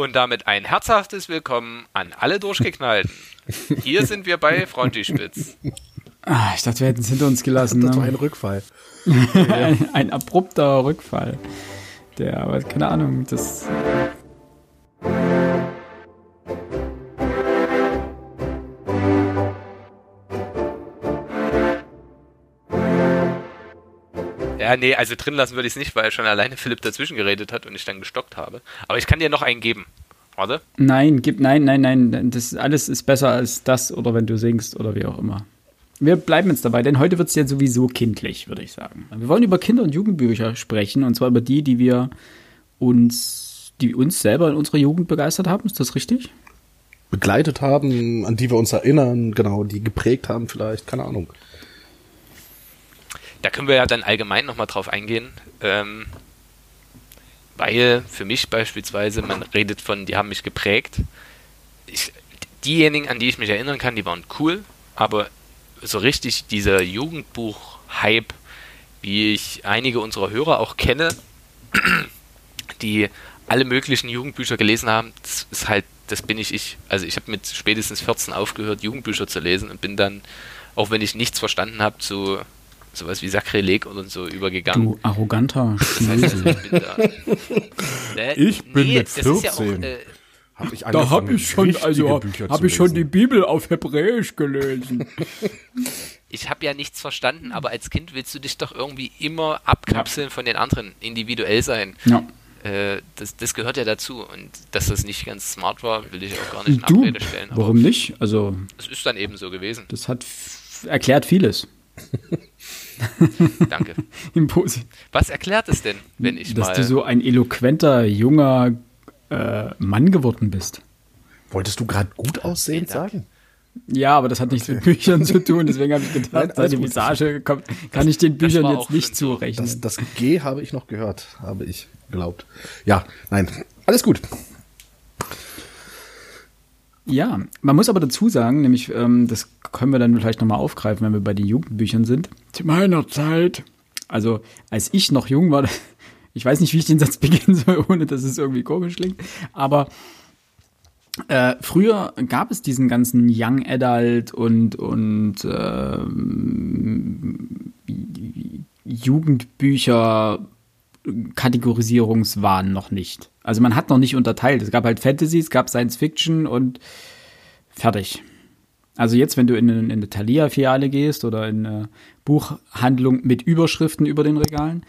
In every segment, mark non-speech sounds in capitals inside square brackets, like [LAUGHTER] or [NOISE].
Und damit ein herzhaftes Willkommen an alle Durchgeknallten. Hier sind wir bei Frontispitz. Ah, ich dachte, wir hätten es hinter uns gelassen. Das ne? war ein Rückfall. ein, [LAUGHS] ein abrupter Rückfall. Der, aber keine Ahnung, das. Ja, nee, also drin lassen würde ich es nicht, weil schon alleine Philipp dazwischen geredet hat und ich dann gestockt habe. Aber ich kann dir noch einen geben. Warte. Nein, gib, nein, nein, nein. Das alles ist besser als das oder wenn du singst oder wie auch immer. Wir bleiben jetzt dabei, denn heute wird es ja sowieso kindlich, würde ich sagen. Wir wollen über Kinder- und Jugendbücher sprechen und zwar über die, die wir uns, die uns selber in unserer Jugend begeistert haben. Ist das richtig? Begleitet haben, an die wir uns erinnern, genau, die geprägt haben vielleicht, keine Ahnung. Da können wir ja dann allgemein nochmal drauf eingehen. Ähm, weil für mich beispielsweise, man redet von, die haben mich geprägt. Ich, diejenigen, an die ich mich erinnern kann, die waren cool, aber so richtig dieser Jugendbuch-Hype, wie ich einige unserer Hörer auch kenne, [CLEARS THROAT] die alle möglichen Jugendbücher gelesen haben, das ist halt, das bin ich ich. Also ich habe mit spätestens 14 aufgehört, Jugendbücher zu lesen und bin dann, auch wenn ich nichts verstanden habe, zu sowas wie Sakrileg oder so übergegangen. Du arroganter [LAUGHS] Das heißt, also, ich bin da. Ne? Ich bin mit das ist ja auch, 14. äh, Hab ich Da habe ich schon, also zu ich schon die Bibel auf Hebräisch gelesen. [LAUGHS] ich habe ja nichts verstanden, aber als Kind willst du dich doch irgendwie immer abkapseln von den anderen, individuell sein. ja. Äh, das, das gehört ja dazu. Und dass das nicht ganz smart war, will ich auch gar nicht in Du, Abrede stellen. Aber warum nicht? Also es ist dann eben so gewesen. das hat erklärt vieles. [LAUGHS] [LAUGHS] Danke. Im Posi Was erklärt es denn, wenn ich dass mal. du so ein eloquenter, junger äh, Mann geworden bist. Wolltest du gerade gut aussehen Dank. sagen? Ja, aber das hat nichts mit Büchern zu tun, deswegen habe ich gedacht, Nein, seine gut. Visage kommt, kann ich den Büchern jetzt nicht zurechnen. Das, das G habe ich noch gehört, habe ich geglaubt. Ja, nein, alles gut. Ja, man muss aber dazu sagen, nämlich, ähm, das können wir dann vielleicht nochmal aufgreifen, wenn wir bei den Jugendbüchern sind. Zu meiner Zeit, also als ich noch jung war, [LAUGHS] ich weiß nicht, wie ich den Satz [LAUGHS] beginnen soll, ohne dass es irgendwie komisch klingt, aber äh, früher gab es diesen ganzen Young Adult und, und ähm, Jugendbücher Kategorisierungswahn noch nicht. Also man hat noch nicht unterteilt. Es gab halt Fantasy, es gab Science Fiction und fertig. Also jetzt, wenn du in, eine- in eine Thalia-Filiale gehst oder in eine Buchhandlung mit Überschriften über den Regalen,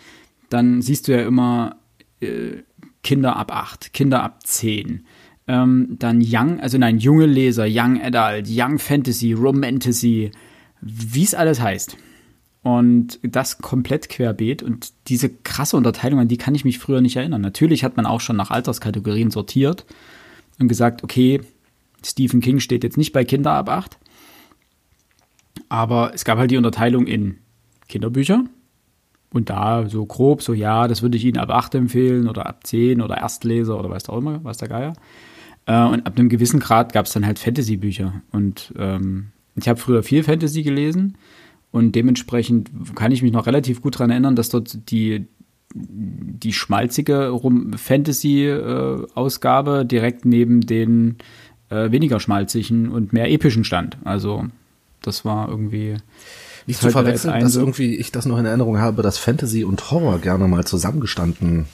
dann siehst du ja immer äh, Kinder ab 8, Kinder ab 10. Ähm, dann Young, also nein, junge Leser, Young Adult, Young Fantasy, Romantasy, wie es alles heißt. Und das komplett querbeet. Und diese krasse Unterteilung, an die kann ich mich früher nicht erinnern. Natürlich hat man auch schon nach Alterskategorien sortiert und gesagt, okay, Stephen King steht jetzt nicht bei Kinder ab 8. Aber es gab halt die Unterteilung in Kinderbücher. Und da so grob, so ja, das würde ich Ihnen ab 8 empfehlen oder ab 10 oder Erstleser oder weiß auch immer, was der Geier. Äh, und ab einem gewissen Grad gab es dann halt Fantasy-Bücher. Und ähm, ich habe früher viel Fantasy gelesen und dementsprechend kann ich mich noch relativ gut daran erinnern, dass dort die, die schmalzige Fantasy-Ausgabe direkt neben den äh, weniger schmalzigen und mehr epischen stand. Also das war irgendwie Nicht zu verwechseln, dass irgendwie ich das noch in Erinnerung habe, dass Fantasy und Horror gerne mal zusammengestanden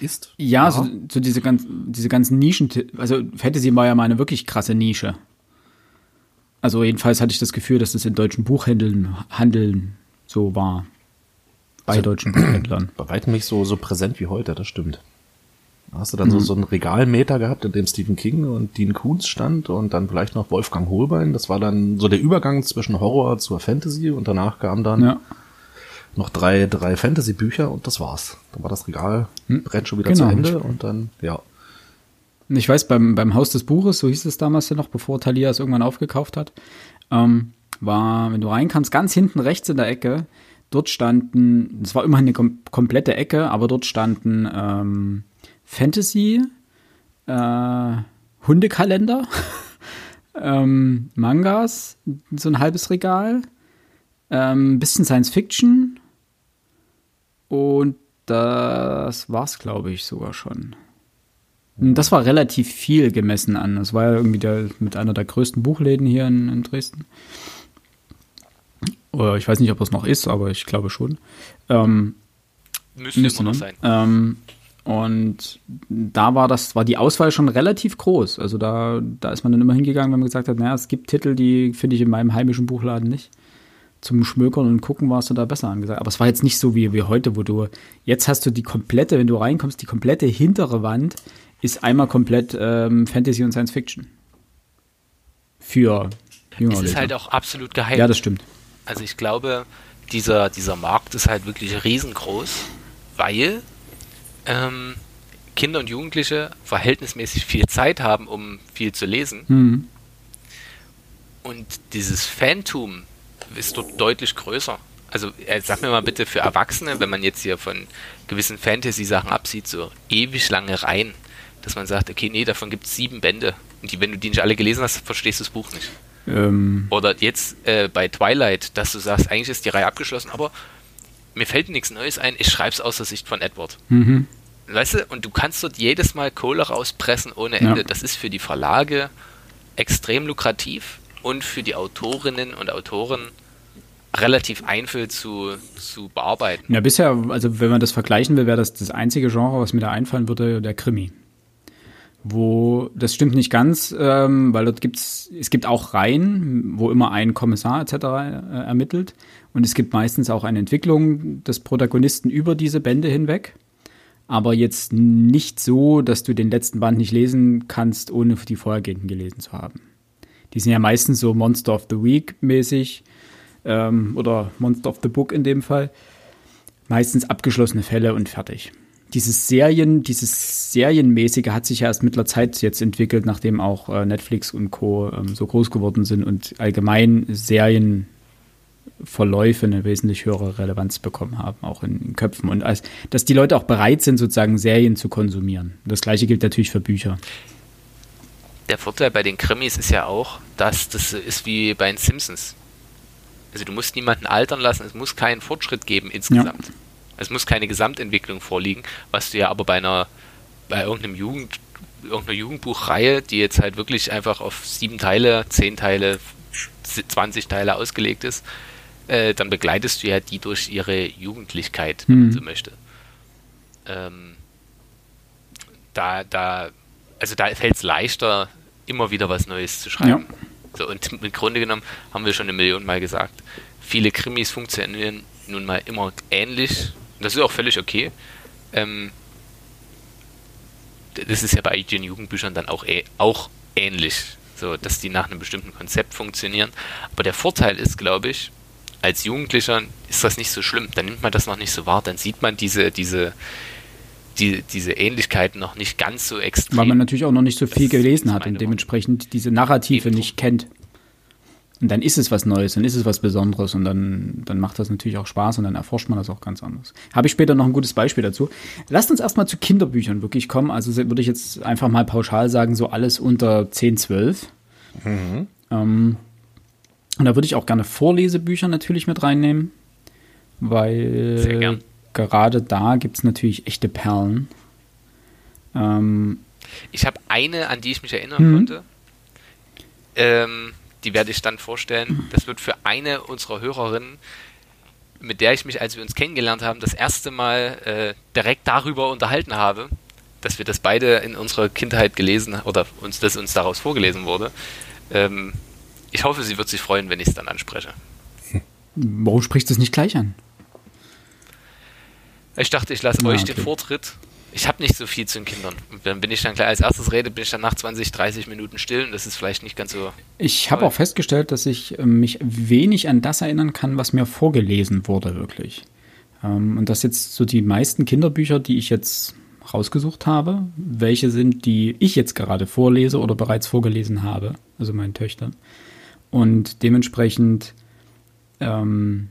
ist. Ja, so, so diese, ganz, diese ganzen Nischen, also Fantasy war ja mal eine wirklich krasse Nische. Also jedenfalls hatte ich das Gefühl, dass das in deutschen Buchhändeln Handeln so war. Bei Also- deutschen [CLEARS THROAT] Buchhändlern. bei weitem nicht so, so präsent wie heute, das stimmt. Da hast du dann so, so einen Regalmeter gehabt, in dem Stephen King und Dean Koontz stand und dann vielleicht noch Wolfgang Holbein. Das war dann so der Übergang zwischen Horror zur Fantasy und danach kamen dann Ja. noch drei, drei Fantasy-Bücher und das war's. Dann war das Regalbrett schon wieder zu Genau. Ende und dann, ja. Ich weiß, beim, beim Haus des Buches, so hieß es damals ja noch, bevor Thalia es irgendwann aufgekauft hat, ähm, war, wenn du rein kannst, ganz hinten rechts in der Ecke, dort standen, es war immerhin eine kom komplette Ecke, aber dort standen ähm, Fantasy, äh, Hundekalender, [LAUGHS] ähm, Mangas, so ein halbes Regal, ähm, bisschen Science Fiction und das war's, glaube ich, sogar schon. Das war relativ viel gemessen an. Das war ja irgendwie der, mit einer der größten Buchläden hier in, in Dresden. Oder ich weiß nicht, ob das noch ist, aber ich glaube schon. Ähm, Müsste, müsste noch sein. Ähm, und da war das, war die Auswahl schon relativ groß. Also da, da ist man dann immer hingegangen, wenn man gesagt hat, naja, es gibt Titel, die finde ich in meinem heimischen Buchladen nicht. Zum Schmökern und Gucken warst du da besser angesagt. Aber es war jetzt nicht so wie, wie heute, wo du, jetzt hast du die komplette, wenn du reinkommst, die komplette hintere Wand ist einmal komplett ähm, Fantasy und Science Fiction. Für jüngere Es ist halt auch absolut geheim. Ja, das stimmt. Also ich glaube, dieser, dieser Markt ist halt wirklich riesengroß, weil ähm, Kinder und Jugendliche verhältnismäßig viel Zeit haben, um viel zu lesen. Mhm. Und dieses Phantom ist dort deutlich größer. Also äh, sag mir mal bitte für Erwachsene, wenn man jetzt hier von gewissen Fantasy-Sachen absieht, so ewig lange Reihen, dass man sagt, okay, nee, davon gibt es sieben Bände. Und die, wenn du die nicht alle gelesen hast, verstehst du das Buch nicht. Ähm, Oder jetzt äh, bei Twilight, dass du sagst, eigentlich ist die Reihe abgeschlossen, aber mir fällt nichts Neues ein, ich schreibe es aus der Sicht von Edward. mhm. Weißt du, und du kannst dort jedes Mal Kohle rauspressen ohne Ja. Ende. Das ist für die Verlage extrem lukrativ und für die Autorinnen und Autoren relativ einfach zu, zu bearbeiten. Ja, bisher, also wenn man das vergleichen will, wäre das das einzige Genre, was mir da einfallen würde, der Krimi. Wo, das stimmt nicht ganz, ähm, weil dort gibt's, es gibt auch Reihen, wo immer ein Kommissar etc. Äh, ermittelt. Und es gibt meistens auch eine Entwicklung des Protagonisten über diese Bände hinweg. Aber jetzt nicht so, dass du den letzten Band nicht lesen kannst, ohne die vorhergehenden gelesen zu haben. Die sind ja meistens so Monster of the Week mäßig ähm, oder Monster of the Book in dem Fall meistens abgeschlossene Fälle und fertig. Dieses Serien, dieses Serienmäßige hat sich ja erst mit der Zeit jetzt entwickelt, nachdem auch äh, Netflix und Co. Ähm, so groß geworden sind und allgemein Serienverläufe eine wesentlich höhere Relevanz bekommen haben, auch in, in Köpfen. Und als, dass die Leute auch bereit sind, sozusagen Serien zu konsumieren. Das gleiche gilt natürlich für Bücher. Der Vorteil bei den Krimis ist ja auch, dass das ist wie bei den Simpsons. Also du musst niemanden altern lassen, es muss keinen Fortschritt geben insgesamt. Es muss keine Gesamtentwicklung vorliegen, was du ja aber bei einer, bei irgendeinem Jugend, irgendeiner Jugendbuchreihe, die jetzt halt wirklich einfach auf sieben Teile, zehn Teile, 20 Teile ausgelegt ist, äh, dann begleitest du ja die durch ihre Jugendlichkeit, wenn man Mhm. so möchte. Ähm, da, da, also da fällt es leichter, immer wieder was Neues zu schreiben. So, und im Grunde genommen haben wir schon eine Million Mal gesagt, viele Krimis funktionieren nun mal immer ähnlich. Das ist auch völlig okay. Ähm, das ist ja bei den Jugendbüchern dann auch, ä- auch ähnlich, so dass die nach einem bestimmten Konzept funktionieren. Aber der Vorteil ist, glaube ich, als Jugendlicher ist das nicht so schlimm. Dann nimmt man das noch nicht so wahr. Dann sieht man diese, diese, die, diese Ähnlichkeiten noch nicht ganz so extrem. Weil man natürlich auch noch nicht so viel gelesen hat und dementsprechend diese Narrative nicht kennt. Und dann ist es was Neues, dann ist es was Besonderes und dann, dann macht das natürlich auch Spaß und dann erforscht man das auch ganz anders. Habe ich später noch ein gutes Beispiel dazu. Lasst uns erstmal zu Kinderbüchern wirklich kommen. Also würde ich jetzt einfach mal pauschal sagen, so alles unter 10, 12. Ähm, und da würde ich auch gerne Vorlesebücher natürlich mit reinnehmen, weil gerade da gibt es natürlich echte Perlen. Ähm, Ich habe eine, an die ich mich erinnern Mhm. konnte. Ähm, die werde ich dann vorstellen. Das wird für eine unserer Hörerinnen, mit der ich mich, als wir uns kennengelernt haben, das erste Mal äh, direkt darüber unterhalten habe, dass wir das beide in unserer Kindheit gelesen oder uns, dass uns daraus vorgelesen wurde. Ähm, ich hoffe, sie wird sich freuen, wenn ich es dann anspreche. warum sprichst du es nicht gleich an? Ich dachte, ich lasse Ah, euch okay. den Vortritt. Ich habe nicht so viel zu den Kindern. Und dann bin ich dann gleich als erstes rede, bin ich dann nach 20, 30 Minuten still und das ist vielleicht nicht ganz so. Ich habe auch festgestellt, dass ich äh, mich wenig an das erinnern kann, was mir vorgelesen wurde, wirklich. Ähm, und dass jetzt so die meisten Kinderbücher, die ich jetzt rausgesucht habe, welche sind, die ich jetzt gerade vorlese oder bereits vorgelesen habe, also meinen Töchtern. Und dementsprechend ähm,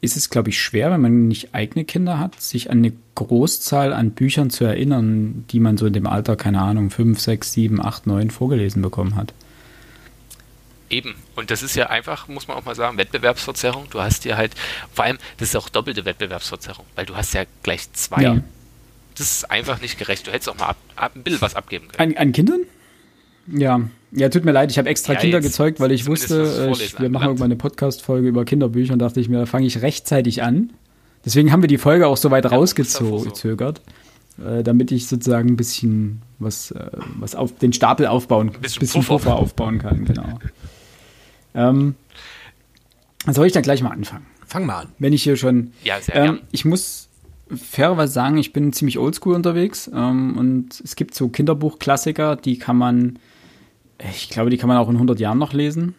ist es, glaube ich, schwer, wenn man nicht eigene Kinder hat, sich an eine Großzahl an Büchern zu erinnern, die man so in dem Alter, keine Ahnung, 5, 6, 7, 8, 9 vorgelesen bekommen hat. Eben. Und das ist ja einfach, muss man auch mal sagen, Wettbewerbsverzerrung. Du hast hier halt, vor allem, das ist auch doppelte Wettbewerbsverzerrung, weil du hast ja gleich zwei. Ja. das ist einfach nicht gerecht. Du hättest auch mal ab, ab, ein bisschen was abgeben können. An, an Kindern? Ja, ja, tut mir leid, ich habe extra ja, Kinder gezeugt, weil ich wusste, äh, ich, wir machen irgendwann eine Podcast-Folge über Kinderbücher und dachte ich mir, da fange ich rechtzeitig an. Deswegen haben wir die Folge auch so weit ja, rausgezögert, so. äh, damit ich sozusagen ein bisschen was, äh, was auf den Stapel aufbauen, ein bisschen, bisschen Puffer. Puffer aufbauen kann, genau. ähm, soll ich dann gleich mal anfangen? Fang mal an. Wenn ich hier schon. Ja, sehr ähm, Ich muss fairerweise sagen, ich bin ziemlich oldschool unterwegs ähm, und es gibt so Kinderbuchklassiker, die kann man, ich glaube, die kann man auch in 100 Jahren noch lesen.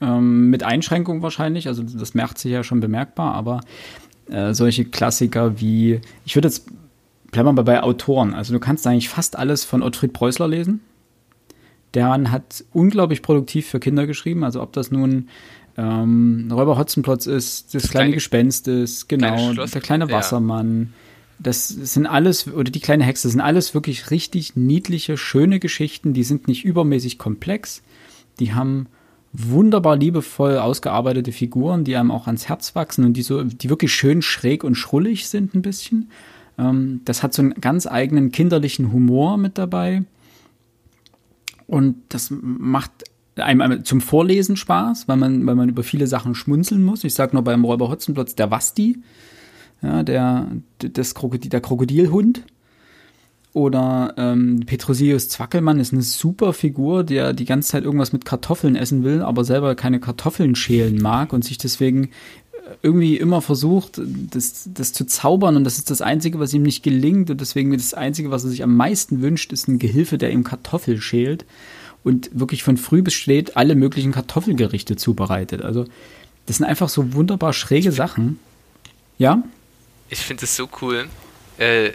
Ähm, mit Einschränkung wahrscheinlich, also das merkt sich ja schon bemerkbar, aber äh, solche Klassiker wie, ich würde jetzt, bleiben wir bei Autoren, also du kannst eigentlich fast alles von Ottfried Preußler lesen. Der Mann hat unglaublich produktiv für Kinder geschrieben, also ob das nun ähm, Räuber Hotzenplotz ist, das, das kleine, kleine, Gespenst ist, genau, kleine der kleine Wassermann. Ja. Das sind alles, oder die kleine Hexe, sind alles wirklich richtig niedliche, schöne Geschichten. Die sind nicht übermäßig komplex. Die haben wunderbar liebevoll ausgearbeitete Figuren, die einem auch ans Herz wachsen und die so, die wirklich schön schräg und schrullig sind ein bisschen. Ähm, das hat so einen ganz eigenen kinderlichen Humor mit dabei. Und das macht einem zum Vorlesen Spaß, weil man, weil man über viele Sachen schmunzeln muss. Ich sag nur beim Räuber Hotzenplotz der Wasti, ja, der, das Krokodil, der Krokodilhund. Oder ähm, Petrosius Zwackelmann ist eine super Figur, der die ganze Zeit irgendwas mit Kartoffeln essen will, aber selber keine Kartoffeln schälen mag und sich deswegen äh, irgendwie immer versucht, das, das zu zaubern und das ist das Einzige, was ihm nicht gelingt und deswegen das Einzige, was er sich am meisten wünscht, ist ein Gehilfe, der ihm Kartoffel schält und wirklich von früh bis spät alle möglichen Kartoffelgerichte zubereitet. Also das sind einfach so wunderbar schräge Sachen. Ja? Ich finde es so cool. Äh,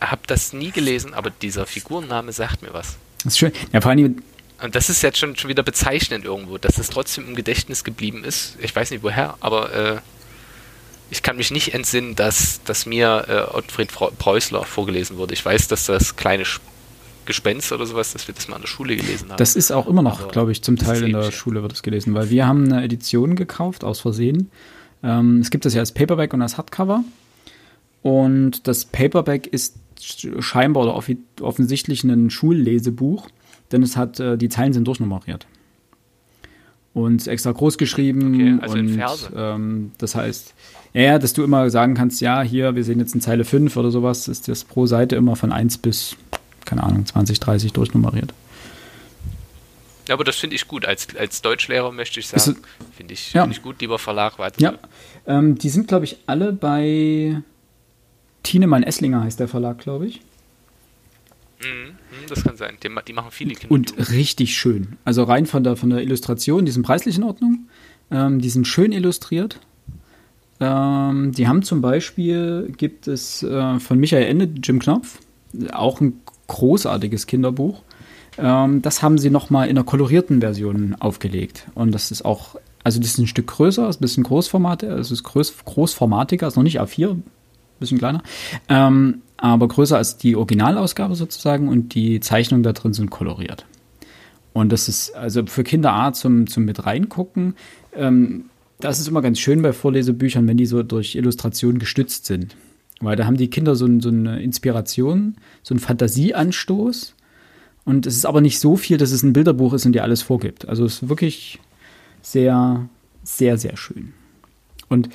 hab das nie gelesen, aber dieser Figurenname sagt mir was. Das ist schön. Ja, vor allem und das ist jetzt schon, schon wieder bezeichnend irgendwo, dass es trotzdem im Gedächtnis geblieben ist. Ich weiß nicht woher, aber äh, ich kann mich nicht entsinnen, dass, dass mir äh, Ottfried Preußler vorgelesen wurde. Ich weiß, dass das kleine Gespenst oder sowas, dass wir das mal in der Schule gelesen haben. Das ist auch immer noch, glaube ich, zum Teil in der Schule wird es gelesen, weil wir haben eine Edition gekauft, aus Versehen. Ähm, es gibt das ja als Paperback und als Hardcover. Und das Paperback ist scheinbar oder offensichtlich ein Schullesebuch, denn es hat, äh, die Zeilen sind durchnummeriert. Und extra groß geschrieben. Okay, also und, in Verse. Ähm, das heißt, ja, dass du immer sagen kannst, ja, hier, wir sehen jetzt in Zeile 5 oder sowas, ist das pro Seite immer von 1 bis keine Ahnung, 20, 30 durchnummeriert. Ja, aber das finde ich gut. Als, als Deutschlehrer möchte ich sagen, finde ich, ja. find ich gut, lieber Verlag weiter. Ja, ähm, die sind, glaube ich, alle bei Tienemann Esslinger heißt der Verlag, glaube ich. Mhm, das kann sein. Die, die machen viele Kinder. Und richtig schön. Also rein von der, von der Illustration, die sind preislich in Ordnung. Ähm, die sind schön illustriert. Ähm, die haben zum Beispiel, gibt es äh, von Michael Ende, Jim Knopf, auch ein großartiges Kinderbuch. Ähm, das haben sie nochmal in einer kolorierten Version aufgelegt. Und das ist auch, also das ist ein Stück größer, ist ein bisschen Großformat, es ist groß, großformatiger, ist noch nicht A4, bisschen kleiner, ähm, aber größer als die Originalausgabe sozusagen und die Zeichnungen da drin sind koloriert. Und das ist also für Kinder A zum, zum mit reingucken. Ähm, das ist immer ganz schön bei Vorlesebüchern, wenn die so durch Illustrationen gestützt sind. Weil da haben die Kinder so, so eine Inspiration, so einen Fantasieanstoß. Und es ist aber nicht so viel, dass es ein Bilderbuch ist und dir alles vorgibt. Also es ist wirklich sehr, sehr, sehr schön. Und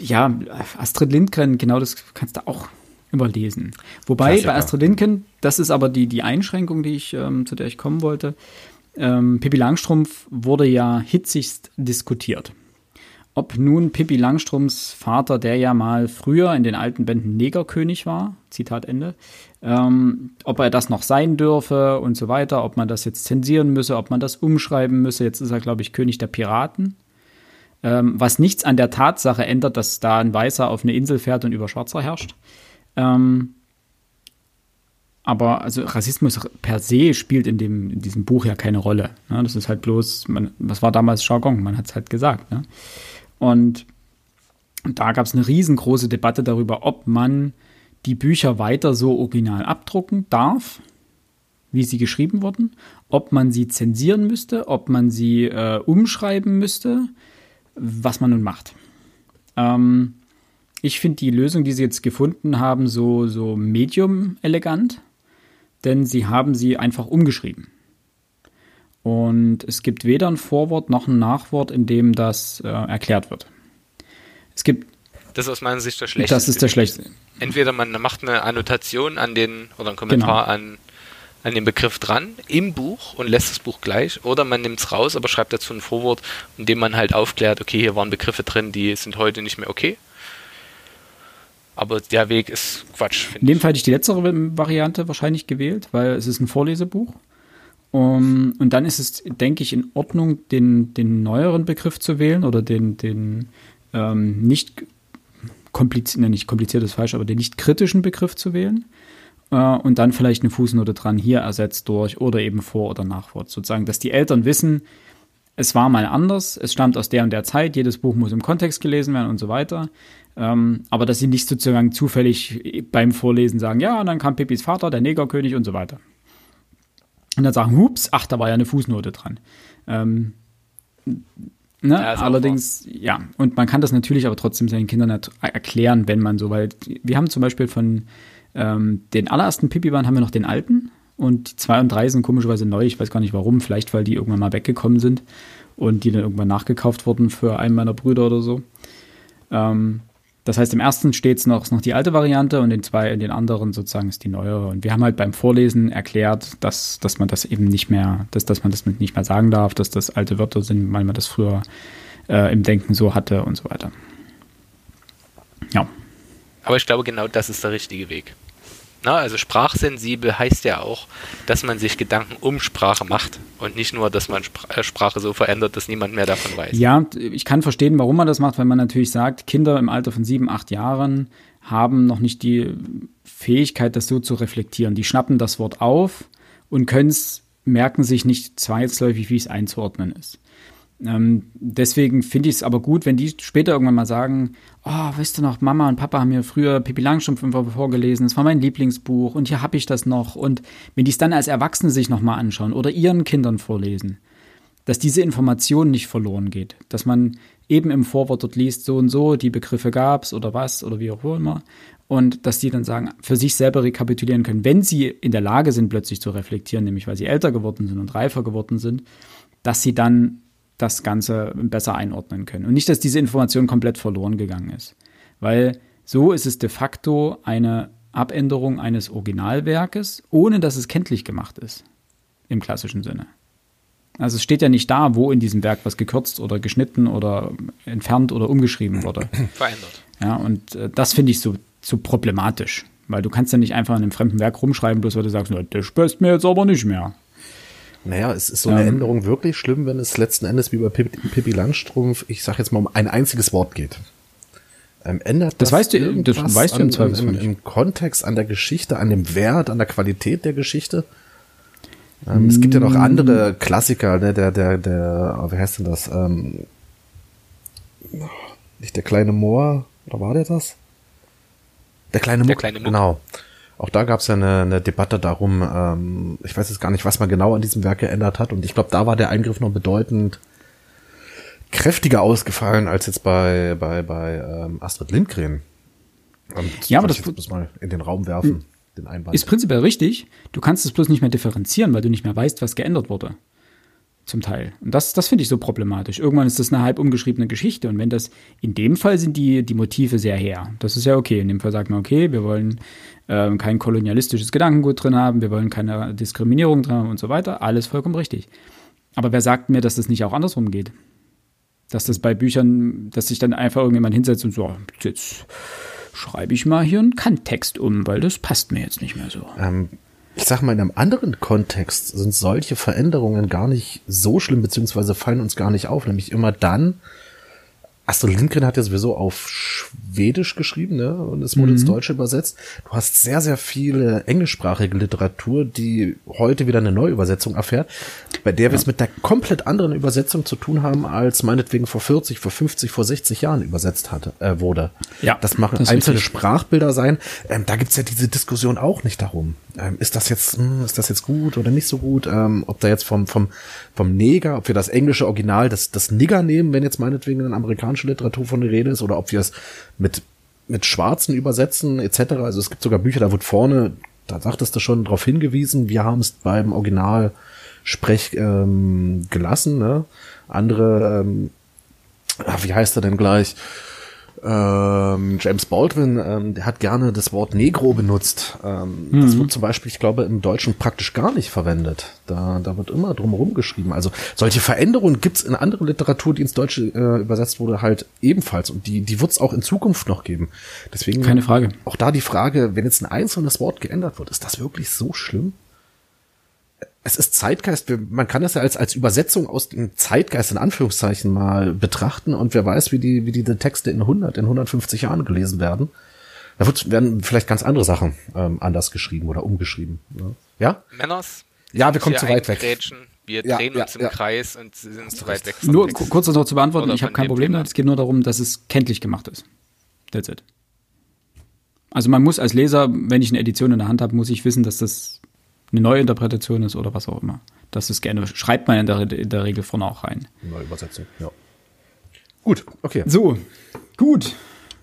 ja, Astrid Lindgren, genau das kannst du auch überlesen. Wobei Klassiker. bei Astrid Lindgren, das ist aber die, die Einschränkung, die ich, ähm, zu der ich kommen wollte. Ähm, Pippi Langstrumpf wurde ja hitzigst diskutiert ob nun Pippi Langstrums Vater, der ja mal früher in den alten Bänden Negerkönig war, Zitat Ende, ähm, ob er das noch sein dürfe und so weiter, ob man das jetzt zensieren müsse, ob man das umschreiben müsse. Jetzt ist er, glaube ich, König der Piraten. Ähm, was nichts an der Tatsache ändert, dass da ein Weißer auf eine Insel fährt und über Schwarzer herrscht. Ähm, aber also Rassismus per se spielt in, dem, in diesem Buch ja keine Rolle. Ne? Das ist halt bloß, man, was war damals Jargon? Man hat es halt gesagt. Ne? Und da gab es eine riesengroße Debatte darüber, ob man die Bücher weiter so original abdrucken darf, wie sie geschrieben wurden, ob man sie zensieren müsste, ob man sie äh, umschreiben müsste, was man nun macht. Ähm, ich finde die Lösung, die sie jetzt gefunden haben, so, so medium elegant, denn sie haben sie einfach umgeschrieben. Und es gibt weder ein Vorwort noch ein Nachwort, in dem das äh, erklärt wird. Es gibt. Das ist aus meiner Sicht der schlechteste. Das ist der schlechteste. Entweder man macht eine Annotation an den oder einen Kommentar genau. an, an den Begriff dran im Buch und lässt das Buch gleich, oder man nimmt es raus, aber schreibt dazu ein Vorwort, in dem man halt aufklärt, okay, hier waren Begriffe drin, die sind heute nicht mehr okay. Aber der Weg ist Quatsch. In dem Fall hätte ich die letztere Variante wahrscheinlich gewählt, weil es ist ein Vorlesebuch. Um, und dann ist es, denke ich, in Ordnung, den, den neueren Begriff zu wählen oder den, den ähm, nicht kompliziert, nicht kompliziert ist falsch, aber den nicht kritischen Begriff zu wählen. Äh, und dann vielleicht eine Fußnote dran, hier ersetzt durch oder eben vor oder nachwort. Sozusagen, dass die Eltern wissen, es war mal anders, es stammt aus der und der Zeit, jedes Buch muss im Kontext gelesen werden und so weiter. Ähm, aber dass sie nicht sozusagen zufällig beim Vorlesen sagen, ja, und dann kam Pippis Vater, der Negerkönig und so weiter. Und dann sagen, hups, ach, da war ja eine Fußnote dran. Ähm, ne? ja, Allerdings, ja, und man kann das natürlich aber trotzdem seinen Kindern erklären, wenn man so, weil wir haben zum Beispiel von ähm, den allerersten Pipi-Bahn haben wir noch den alten und die zwei und drei sind komischerweise neu. Ich weiß gar nicht warum, vielleicht weil die irgendwann mal weggekommen sind und die dann irgendwann nachgekauft wurden für einen meiner Brüder oder so. Ähm, das heißt, im ersten steht es noch, noch die alte Variante und in zwei, in den anderen sozusagen ist die neuere. Und wir haben halt beim Vorlesen erklärt, dass, dass man das eben nicht mehr, dass, dass man das nicht mehr sagen darf, dass das alte Wörter sind, weil man das früher äh, im Denken so hatte und so weiter. Ja. Aber ich glaube, genau das ist der richtige Weg. Na, also sprachsensibel heißt ja auch, dass man sich Gedanken um Sprache macht und nicht nur, dass man äh, Sprache so verändert, dass niemand mehr davon weiß. Ja, ich kann verstehen, warum man das macht, weil man natürlich sagt, Kinder im Alter von sieben, acht Jahren haben noch nicht die Fähigkeit, das so zu reflektieren. Die schnappen das Wort auf und können es, merken sich nicht zwangsläufig, wie es einzuordnen ist. Ähm, deswegen finde ich es aber gut, wenn die später irgendwann mal sagen, oh, weißt du noch, Mama und Papa haben mir früher Pippi Langstrumpf vorgelesen, das war mein Lieblingsbuch und hier habe ich das noch. Und wenn die es dann als Erwachsene sich nochmal anschauen oder ihren Kindern vorlesen, dass diese Information nicht verloren geht. Dass man eben im Vorwort dort liest, so und so, die Begriffe gab es oder was oder wie auch immer. Und dass die dann sagen, für sich selber rekapitulieren können, wenn sie in der Lage sind, plötzlich zu reflektieren, nämlich weil sie älter geworden sind und reifer geworden sind, dass sie dann das Ganze besser einordnen können. Und nicht, dass diese Information komplett verloren gegangen ist. Weil so ist es de facto eine Abänderung eines Originalwerkes, ohne dass es kenntlich gemacht ist. Im klassischen Sinne. Also es steht ja nicht da, wo in diesem Werk was gekürzt oder geschnitten oder entfernt oder umgeschrieben wurde. [CLEARS THROAT] Verändert. Ja, und äh, das finde ich so, so problematisch. Weil du kannst ja nicht einfach in einem fremden Werk rumschreiben, bloß weil du sagst, das passt mir jetzt aber nicht mehr. Naja, es ist so eine ähm, Änderung wirklich schlimm, wenn es letzten Endes wie bei Pippi, Langstrumpf, ich sag jetzt mal, um ein einziges Wort geht. Ähm, ändert das, das weißt du, das weißt du im Zweifelsfall im, im, Kontext, an der Geschichte, an dem Wert, an der Qualität der Geschichte. Ähm, mm. Es gibt ja noch andere Klassiker, ne, der, der, der, oh, wie heißt denn das? Ähm, nicht der kleine Moor, oder war der das? Der kleine Muck, genau. Auch da gab es ja eine, eine Debatte darum, ähm, ich weiß jetzt gar nicht, was man genau an diesem Werk geändert hat. Und ich glaube, da war der Eingriff noch bedeutend kräftiger ausgefallen als jetzt bei, bei, bei ähm, Astrid Lindgren. Und ja, aber das muss mal in den Raum werfen, den Einwand. Ist prinzipiell richtig. Du kannst es bloß nicht mehr differenzieren, weil du nicht mehr weißt, was geändert wurde zum Teil. Und das, das finde ich so problematisch. Irgendwann ist das eine halb umgeschriebene Geschichte. Und wenn das, in dem Fall sind die, die Motive sehr her. Das ist ja okay. In dem Fall sagt man, okay, wir wollen äh, kein kolonialistisches Gedankengut drin haben, wir wollen keine Diskriminierung drin haben und so weiter. Alles vollkommen richtig. Aber wer sagt mir, dass das nicht auch andersrum geht? Dass das bei Büchern, dass sich dann einfach irgendjemand hinsetzt und so, jetzt schreibe ich mal hier einen Kanttext um, weil das passt mir jetzt nicht mehr so. Ähm, ich sag mal, in einem anderen Kontext sind solche Veränderungen gar nicht so schlimm, beziehungsweise fallen uns gar nicht auf, nämlich immer dann, Astrid Lindgren hat ja sowieso auf Schwedisch geschrieben, ne? Und es wurde mhm. ins Deutsche übersetzt. Du hast sehr, sehr viele englischsprachige Literatur, die heute wieder eine Neuübersetzung erfährt, bei der ja. wir es mit der komplett anderen Übersetzung zu tun haben, als meinetwegen vor 40, vor 50, vor 60 Jahren übersetzt hatte, äh, wurde. Ja. Das machen das einzelne richtig. Sprachbilder sein. Ähm, da gibt's ja diese Diskussion auch nicht darum. Ähm, ist das jetzt, mh, hm, ist das jetzt gut oder nicht so gut? Ähm, ob da jetzt vom, vom, vom Neger, ob wir das englische Original, das, das Nigger nehmen, wenn jetzt meinetwegen eine amerikanische Literatur von der Rede ist, oder ob wir es mit mit Schwarzen übersetzen etc. Also es gibt sogar Bücher, da wird vorne, da sagtest du schon darauf hingewiesen, wir haben es beim Original Sprech ähm, gelassen. Ne? Andere, ähm, ach, wie heißt er denn gleich? Ähm, James Baldwin, ähm, der hat gerne das Wort Negro benutzt. Ähm, mhm. Das wird zum Beispiel, ich glaube, im Deutschen praktisch gar nicht verwendet. Da, da wird immer drumherum geschrieben. Also solche Veränderungen gibt's in andere Literatur, die ins Deutsche äh, übersetzt wurde, halt ebenfalls. Und die, die wird's auch in Zukunft noch geben. Deswegen keine Frage. Auch da die Frage, wenn jetzt ein einzelnes Wort geändert wird, ist das wirklich so schlimm? Es ist Zeitgeist. Man kann das ja als, als Übersetzung aus dem Zeitgeist in Anführungszeichen mal betrachten und wer weiß, wie die, wie die Texte in 100, in 150 Jahren gelesen werden. Da wird, werden vielleicht ganz andere Sachen ähm, anders geschrieben oder umgeschrieben. Ne? Ja? Männers? Ja, wir kommen zu weit weg. Wir ja, drehen ja, uns im ja. Kreis und sind zu weit weg. Nur kurz noch zu beantworten, ich habe kein Problem damit. Es geht nur darum, dass es kenntlich gemacht ist. That's it. Also man muss als Leser, wenn ich eine Edition in der Hand habe, muss ich wissen, dass das eine neue Interpretation ist oder was auch immer. Das ist gerne, schreibt man in der, in der Regel vorne auch rein. Neue Übersetzung, ja. Gut, okay. So, gut.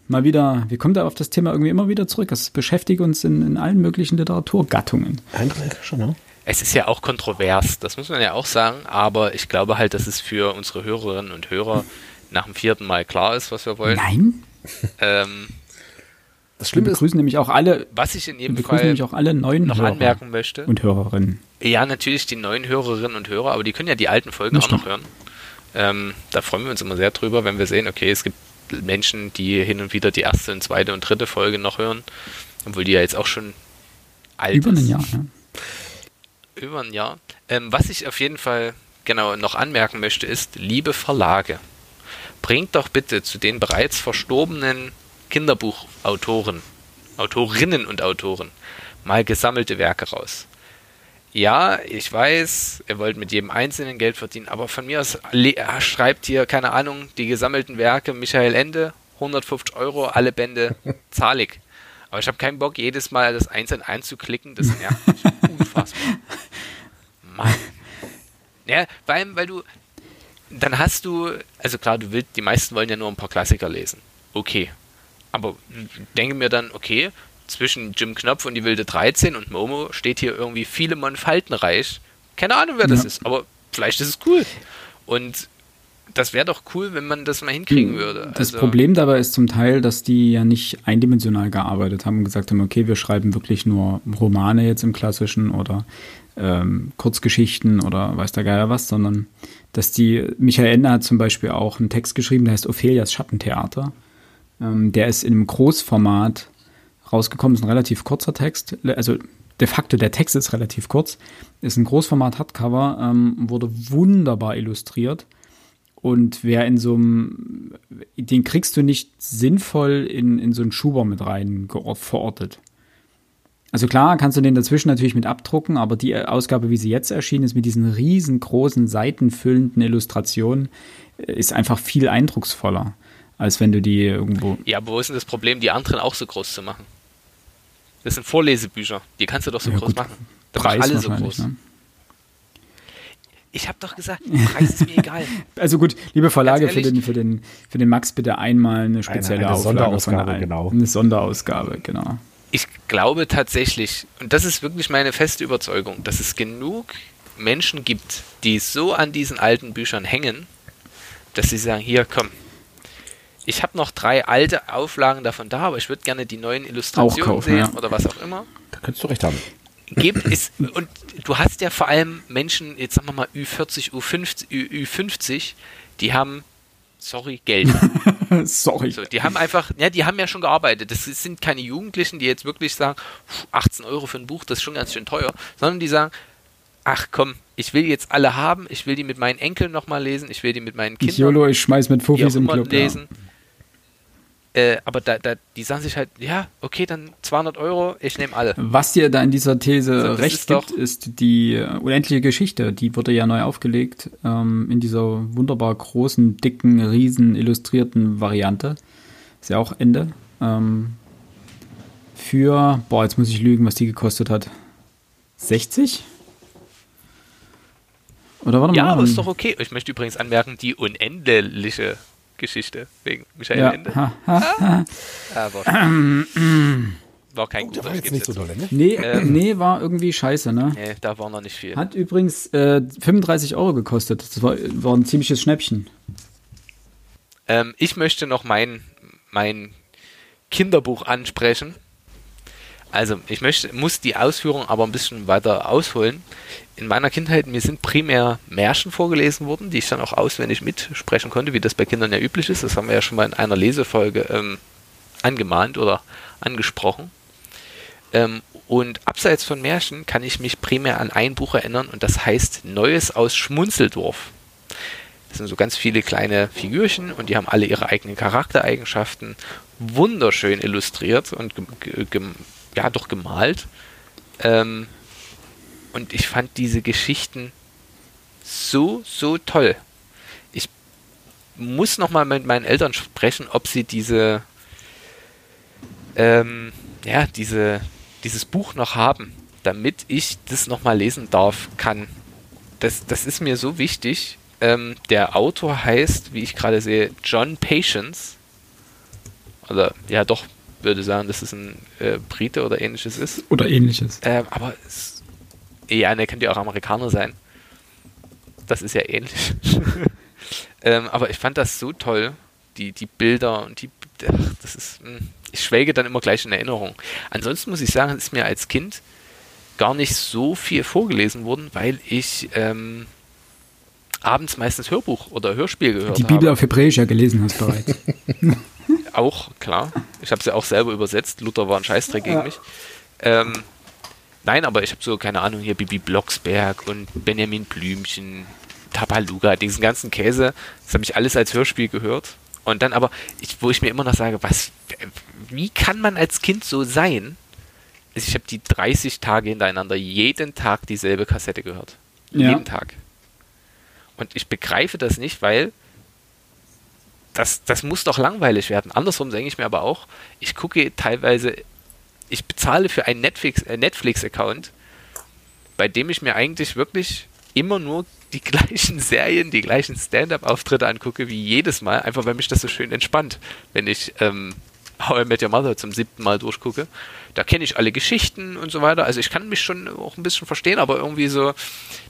Mal wieder, wir kommen da auf das Thema irgendwie immer wieder zurück. Das beschäftigt uns in, in allen möglichen Literaturgattungen. Eigentlich schon, ne? Es ist ja auch kontrovers, das muss man ja auch sagen, aber ich glaube halt, dass es für unsere Hörerinnen und Hörer nach dem vierten Mal klar ist, was wir wollen. Nein. Ähm, das Schlimme wir begrüßen ist, nämlich auch alle, was ich in jedem wir Fall nämlich auch alle neuen noch Hörer anmerken möchte und Hörerinnen. Ja, natürlich die neuen Hörerinnen und Hörer, aber die können ja die alten Folgen das auch noch hören. Ähm, da freuen wir uns immer sehr drüber, wenn wir sehen, okay, es gibt Menschen, die hin und wieder die erste und zweite und dritte Folge noch hören, obwohl die ja jetzt auch schon alt Über ein Jahr, ja. Über ein Jahr. Ähm, was ich auf jeden Fall genau noch anmerken möchte, ist, liebe Verlage, bringt doch bitte zu den bereits verstorbenen Kinderbuchautoren, Autorinnen und Autoren mal gesammelte Werke raus. Ja, ich weiß, ihr wollt mit jedem Einzelnen Geld verdienen, aber von mir aus schreibt hier, keine Ahnung, die gesammelten Werke Michael Ende, 150 Euro, alle Bände, [LAUGHS] zahlig. Aber ich habe keinen Bock, jedes Mal das einzeln einzuklicken, das nervt mich [LAUGHS] unfassbar. Mann. Ja, weil, weil du, dann hast du, also klar, du willst, die meisten wollen ja nur ein paar Klassiker lesen. Okay, aber denke mir dann, okay, zwischen Jim Knopf und die wilde 13 und Momo steht hier irgendwie Philemon Faltenreich. Keine Ahnung, wer das ist, aber vielleicht ist es cool. Und das wäre doch cool, wenn man das mal hinkriegen hm, würde. Das also Problem dabei ist zum Teil, dass die ja nicht eindimensional gearbeitet haben und gesagt haben, okay, wir schreiben wirklich nur Romane jetzt im klassischen oder ähm, Kurzgeschichten oder weiß der Geier was, sondern dass die, Michael Ende hat zum Beispiel auch einen Text geschrieben, der heißt Ophelias Schattentheater. Ähm, der ist in einem Großformat rausgekommen, ist ein relativ kurzer Text. Also de facto, der Text ist relativ kurz. Ist ein Großformat Hardcover, ähm, wurde wunderbar illustriert. Und wer in so einem, den kriegst du nicht sinnvoll in, in so einen Schuber mit rein verortet. Also klar, kannst du den dazwischen natürlich mit abdrucken, aber die Ausgabe, wie sie jetzt erschienen ist, mit diesen riesengroßen, seitenfüllenden Illustrationen, äh, ist einfach viel eindrucksvoller als wenn du die irgendwo. Ja, aber wo ist denn das Problem, die anderen auch so groß zu machen? Das sind Vorlesebücher, die kannst du doch so ja, groß gut. machen. Da Preis alle so groß. Ne? Ich habe doch gesagt, Preis ist mir egal. [LAUGHS] Also gut, liebe Verlage, für den, für, den, für den Max bitte einmal eine spezielle eine, eine Sonderausgabe, genau. Eine Sonderausgabe, genau. Ich glaube tatsächlich, und das ist wirklich meine feste Überzeugung, dass es genug Menschen gibt, die so an diesen alten Büchern hängen, dass sie sagen, hier, komm, ich habe noch drei alte Auflagen davon da, aber ich würde gerne die neuen Illustrationen kaufen, sehen ja. oder was auch immer. Da könntest du recht haben. Gibt es, und du hast ja vor allem Menschen, jetzt sagen wir mal Ü40, U50, Ü, Ü50, die haben, sorry, Geld. [LAUGHS] sorry. So, die haben einfach, ja, die haben ja schon gearbeitet. Das sind keine Jugendlichen, die jetzt wirklich sagen, 18 Euro für ein Buch, das ist schon ganz schön teuer, sondern die sagen, ach komm, ich will jetzt alle haben, ich will die mit meinen Enkeln nochmal lesen, ich will die mit meinen Kindern. Ich YOLO, ich schmeiß mit Fufis im Club. Lesen. Ja. Äh, aber da, da, die sagen sich halt, ja, okay, dann 200 Euro, ich nehme alle. Was dir da in dieser These so, recht ist gibt, ist die äh, unendliche Geschichte. Die wurde ja neu aufgelegt ähm, in dieser wunderbar großen, dicken, riesen illustrierten Variante. Ist ja auch Ende. Ähm, für, boah, jetzt muss ich lügen, was die gekostet hat. 60? Oder warte mal. Ja, aber ist doch okay. Ich möchte übrigens anmerken, die unendliche Geschichte wegen Michael Ja. Ende. Ha, ha, ha. Aber [CLEARS THROAT] war kein Der guter war jetzt nicht so dolle, ne? Nee, Ähm. [CLEARS THROAT] nee, war irgendwie scheiße, ne? Nee, da war noch nicht viel. Hat übrigens äh, 35 Euro gekostet. Das war, war ein ziemliches Schnäppchen. Ähm, ich möchte noch mein, mein Kinderbuch ansprechen. Also, ich möchte, muss die Ausführung aber ein bisschen weiter ausholen. In meiner Kindheit, mir sind primär Märchen vorgelesen worden, die ich dann auch auswendig mitsprechen konnte, wie das bei Kindern ja üblich ist. Das haben wir ja schon mal in einer Lesefolge ähm, angemahnt oder angesprochen. Ähm, und abseits von Märchen kann ich mich primär an ein Buch erinnern und das heißt Neues aus Schmunzeldorf. Das sind so ganz viele kleine Figürchen und die haben alle ihre eigenen Charaktereigenschaften. Wunderschön illustriert und ja, doch gemalt. Ähm, und ich fand diese Geschichten so, so toll. Ich muss nochmal mit meinen Eltern sprechen, ob sie diese, ähm, ja, diese, dieses Buch noch haben, damit ich das nochmal lesen darf, kann. Das, das ist mir so wichtig. Ähm, der Autor heißt, wie ich gerade sehe, John Patience. Oder ja, doch, würde sagen, dass es ein äh, Brite oder ähnliches ist. Oder ähnliches. Ähm, aber es, ja, ne, könnte ja auch Amerikaner sein. Das ist ja ähnlich. [LAUGHS] ähm, aber ich fand das so toll, die, die Bilder und die, ach, das ist, mh, ich schwelge dann immer gleich in Erinnerung. Ansonsten muss ich sagen, ist mir als Kind gar nicht so viel vorgelesen worden, weil ich ähm, abends meistens Hörbuch oder Hörspiel gehört Die habe. Bibel auf Hebräisch ja gelesen hast bereits. [LAUGHS] Auch, klar. Ich habe sie auch selber übersetzt. Luther war ein Scheißdreck gegen mich. Ähm, nein, aber ich habe so, keine Ahnung, hier Bibi Blocksberg und Benjamin Blümchen, Tabaluga, diesen ganzen Käse. Das habe ich alles als Hörspiel gehört. Und dann aber, ich, wo ich mir immer noch sage, was, wie kann man als Kind so sein? Also Ich habe die 30 Tage hintereinander jeden Tag dieselbe Kassette gehört. Ja. Jeden Tag. Und ich begreife das nicht, weil das, das muss doch langweilig werden. Andersrum denke ich mir aber auch, ich gucke teilweise, ich bezahle für einen Netflix, äh, Netflix-Account, bei dem ich mir eigentlich wirklich immer nur die [LAUGHS] gleichen Serien, die gleichen Stand-up-Auftritte angucke, wie jedes Mal, einfach weil mich das so schön entspannt, wenn ich ähm, How I Met Your Mother zum siebten Mal durchgucke. Da kenne ich alle Geschichten und so weiter. Also ich kann mich schon auch ein bisschen verstehen, aber irgendwie so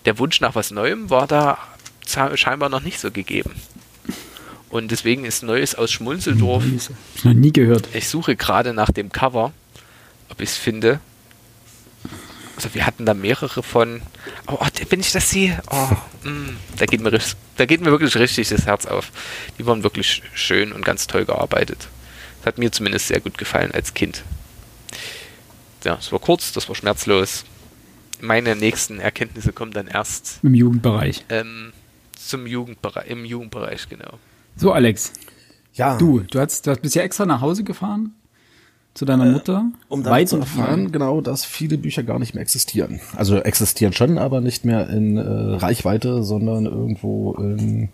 der Wunsch nach was Neuem war da scheinbar noch nicht so gegeben. Und deswegen ist Neues aus Schmunzeldorf. Hab ich noch nie gehört. Ich suche gerade nach dem Cover, ob ich es finde. Also wir hatten da mehrere von. Oh, oh, wenn ich das sehe, oh, mm, da, geht mir, da geht mir wirklich richtig das Herz auf. Die waren wirklich schön und ganz toll gearbeitet. Das hat mir zumindest sehr gut gefallen als Kind. Ja, es war kurz, das war schmerzlos. Meine nächsten Erkenntnisse kommen dann erst Im Jugendbereich. ähm, zum Jugendbereich, im Jugendbereich, genau. So, Alex, Ja. du, du, hast, du hast bist ja extra nach Hause gefahren zu deiner Mutter. Um dann zu erfahren, genau, dass viele Bücher gar nicht mehr existieren. Also existieren schon, aber nicht mehr in äh, Reichweite, sondern irgendwo in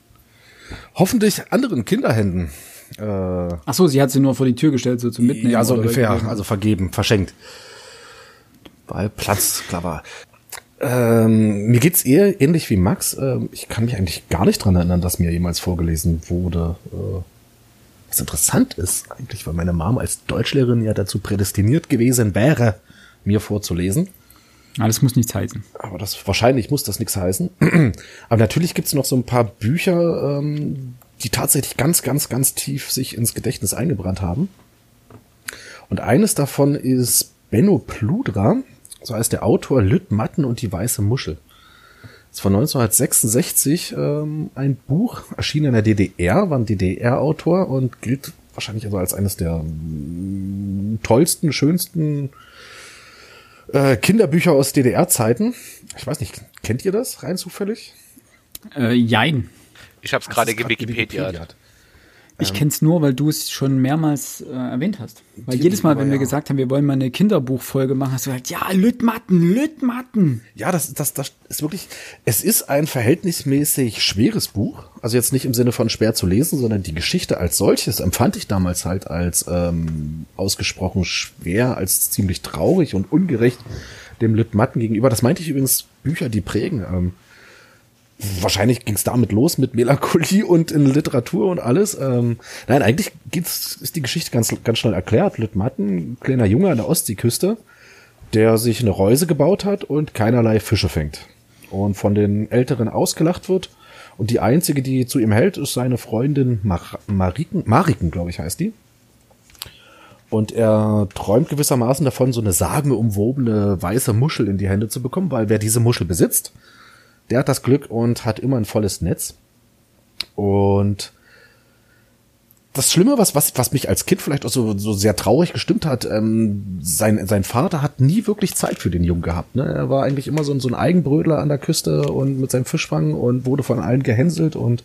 hoffentlich anderen Kinderhänden. Äh, Ach so, sie hat sie nur vor die Tür gestellt, so zum Mitnehmen. ja, so ungefähr. Also vergeben, verschenkt. Weil Platz, klar war. Ähm, mir geht's eher ähnlich wie Max. Ähm, ich kann mich eigentlich gar nicht dran erinnern, dass mir jemals vorgelesen wurde. Äh, was interessant ist eigentlich, weil meine Mom als Deutschlehrerin ja dazu prädestiniert gewesen wäre, mir vorzulesen. Das muss nichts heißen. Aber das wahrscheinlich muss das nichts heißen. [CLEARS THROAT] Aber natürlich gibt's noch so ein paar Bücher, ähm, die tatsächlich ganz, ganz, ganz tief sich ins Gedächtnis eingebrannt haben. Und eines davon ist Benno Pludra, so heißt der Autor Lütt Matten und die weiße Muschel. Das ist von 1966 ähm, ein Buch, erschienen in der DDR, war ein DDR-Autor und gilt wahrscheinlich also als eines der mm, tollsten, schönsten äh, Kinderbücher aus DDR-Zeiten. Ich weiß nicht, kennt ihr das rein zufällig? Äh, jein. Ich habe es gerade du's grad Wikipedia. gewikipediat? Ich kenn's nur, weil du es schon mehrmals äh, erwähnt hast. Weil Die- jedes Mal, wenn aber wir ja. gesagt haben, wir wollen mal eine Kinderbuchfolge machen, hast du gesagt, ja, Lütmatten, Lütmatten. Ja, das, das, das ist wirklich, es ist ein verhältnismäßig schweres Buch. Also jetzt nicht im Sinne von schwer zu lesen, sondern die Geschichte als solches empfand ich damals halt als ähm, ausgesprochen schwer, als ziemlich traurig und ungerecht dem Lüttmatten gegenüber. Das meinte ich übrigens Bücher, die prägen. Ähm, wahrscheinlich ging es damit los mit Melancholie und in Literatur und alles. Ähm, nein, eigentlich geht's, ist die Geschichte ganz, ganz schnell erklärt. Lüttmatten, kleiner Junge an der Ostseeküste, der sich eine Reuse gebaut hat und keinerlei Fische fängt. Und von den Älteren ausgelacht wird. Und die einzige, die zu ihm hält, ist seine Freundin Mar Mariken, Mariken, glaube ich, heißt die. Und er träumt gewissermaßen davon, so eine sagenumwobene weiße Muschel in die Hände zu bekommen, weil wer diese Muschel besitzt, der hat das Glück und hat immer ein volles Netz. Und das Schlimme, was, was, was mich als Kind vielleicht auch so, so sehr traurig gestimmt hat, ähm, sein, sein Vater hat nie wirklich Zeit für den Jungen gehabt. Ne? Er war eigentlich immer so, ein so ein Eigenbrödler an der Küste und mit seinem Fischfang und wurde von allen gehänselt. Und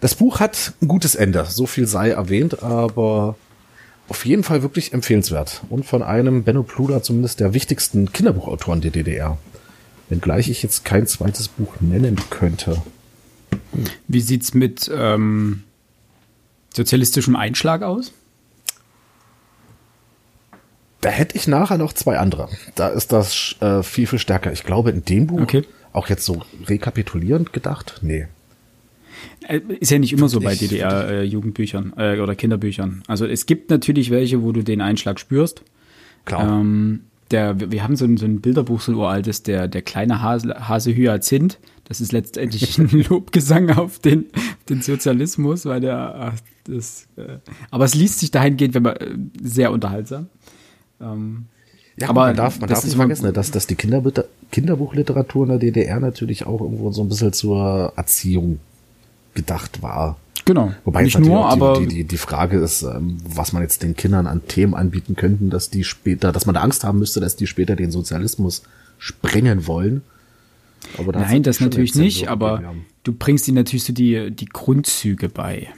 das Buch hat ein gutes Ende, so viel sei erwähnt, aber auf jeden Fall wirklich empfehlenswert. Und von einem Benno Pluder, zumindest der wichtigsten Kinderbuchautoren der DDR. Wenngleich ich jetzt kein zweites Buch nennen könnte. Wie sieht's mit ähm, sozialistischem Einschlag aus? Da hätte ich nachher noch zwei andere. Da ist das äh, viel, viel stärker. Ich glaube, in dem Buch, okay. auch jetzt so rekapitulierend gedacht, nee. Äh, ist ja nicht immer so bei DDR-Jugendbüchern äh, oder Kinderbüchern. Also es gibt natürlich welche, wo du den Einschlag spürst. Klar. Ähm, der, wir haben so ein, so ein Bilderbuch, so ein uraltes, der, der kleine Hase, Hase Hyazinth. Das ist letztendlich [LAUGHS] ein Lobgesang auf den, den Sozialismus, weil der, ach, das, äh, aber es liest sich dahingehend, wenn man äh, sehr unterhaltsam. Ähm, ja, aber man darf, man darf nicht vergessen, dass, dass die Kinder, Kinderbuchliteratur in der DDR natürlich auch irgendwo so ein bisschen zur Erziehung gedacht war. Genau. Wobei nicht nur, aber die, die, die Frage ist, ähm, was man jetzt den Kindern an Themen anbieten könnten, dass die später, dass man da Angst haben müsste, dass die später den Sozialismus sprengen wollen. Da Nein, das natürlich nicht, aber du bringst ihnen natürlich so die, die Grundzüge bei.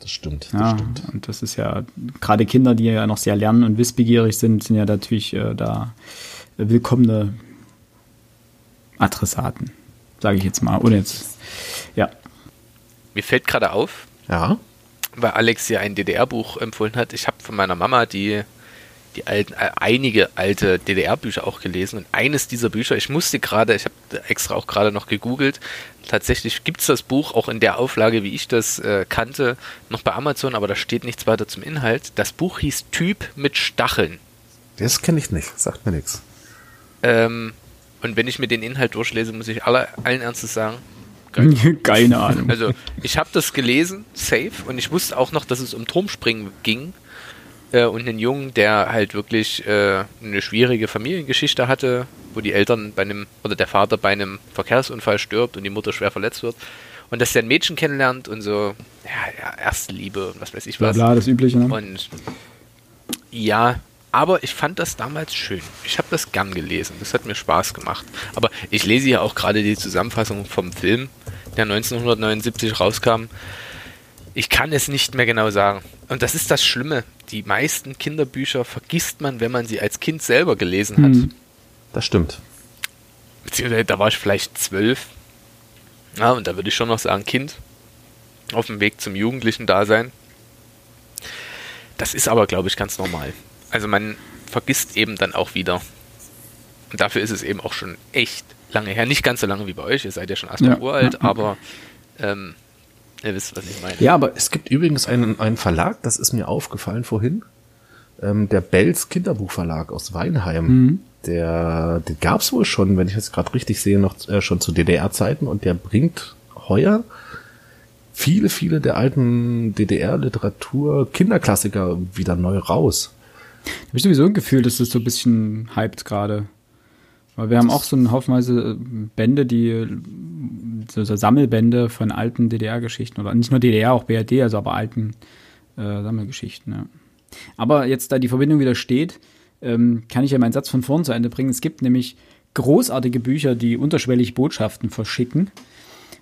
Das stimmt, das ja, stimmt. Und das ist ja, gerade Kinder, die ja noch sehr lernen und wissbegierig sind, sind ja natürlich äh, da willkommene Adressaten, sage ich jetzt mal. Und jetzt, ja. Mir fällt gerade auf, ja. weil Alex hier ein DDR-Buch empfohlen hat. Ich habe von meiner Mama die, die alten, äh, einige alte DDR-Bücher auch gelesen. Und eines dieser Bücher, ich musste gerade, ich habe extra auch gerade noch gegoogelt, tatsächlich gibt es das Buch auch in der Auflage, wie ich das äh, kannte, noch bei Amazon, aber da steht nichts weiter zum Inhalt. Das Buch hieß Typ mit Stacheln. Das kenne ich nicht, sagt mir nichts. Ähm, und wenn ich mir den Inhalt durchlese, muss ich alle, allen Ernstes sagen, keine, [LAUGHS] Keine Ahnung. Also ich habe das gelesen, safe, und ich wusste auch noch, dass es um Turmspringen ging äh, und einen Jungen, der halt wirklich äh, eine schwierige Familiengeschichte hatte, wo die Eltern bei einem oder der Vater bei einem Verkehrsunfall stirbt und die Mutter schwer verletzt wird. Und dass der ein Mädchen kennenlernt und so, ja, ja erste Liebe und was weiß ich was. Bla, bla das Übliche. Ne? Und ja, aber ich fand das damals schön. Ich habe das gern gelesen. Das hat mir Spaß gemacht. Aber ich lese ja auch gerade die Zusammenfassung vom Film, der 1979 rauskam. Ich kann es nicht mehr genau sagen. Und das ist das Schlimme. Die meisten Kinderbücher vergisst man, wenn man sie als Kind selber gelesen hat. Hm. Das stimmt. Beziehungsweise da war ich vielleicht zwölf. Ja, und da würde ich schon noch sagen, Kind. Auf dem Weg zum jugendlichen Dasein. Das ist aber, glaube ich, ganz normal also man vergisst eben dann auch wieder. Und dafür ist es eben auch schon echt lange her. Nicht ganz so lange wie bei euch, ihr seid ja schon erst ja, uralt, ja, aber ähm, ihr wisst, was ich meine. Ja, aber es gibt übrigens einen, einen Verlag, das ist mir aufgefallen vorhin, ähm, der Bells Kinderbuchverlag aus Weinheim. Mhm. Der, den gab es wohl schon, wenn ich jetzt gerade richtig sehe, noch äh, schon zu DDR-Zeiten und der bringt heuer viele, viele der alten DDR-Literatur Kinderklassiker wieder neu raus. Habe ich sowieso ein Gefühl, dass das so ein bisschen hyped gerade. Weil wir haben auch so einen Haufenweise äh, Bände, die so, so Sammelbände von alten DDR-Geschichten oder nicht nur DDR, auch BRD, also aber alten äh, Sammelgeschichten. Ja. Aber jetzt, da die Verbindung wieder steht, ähm, kann ich ja meinen Satz von vorn zu Ende bringen. Es gibt nämlich großartige Bücher, die unterschwellig Botschaften verschicken.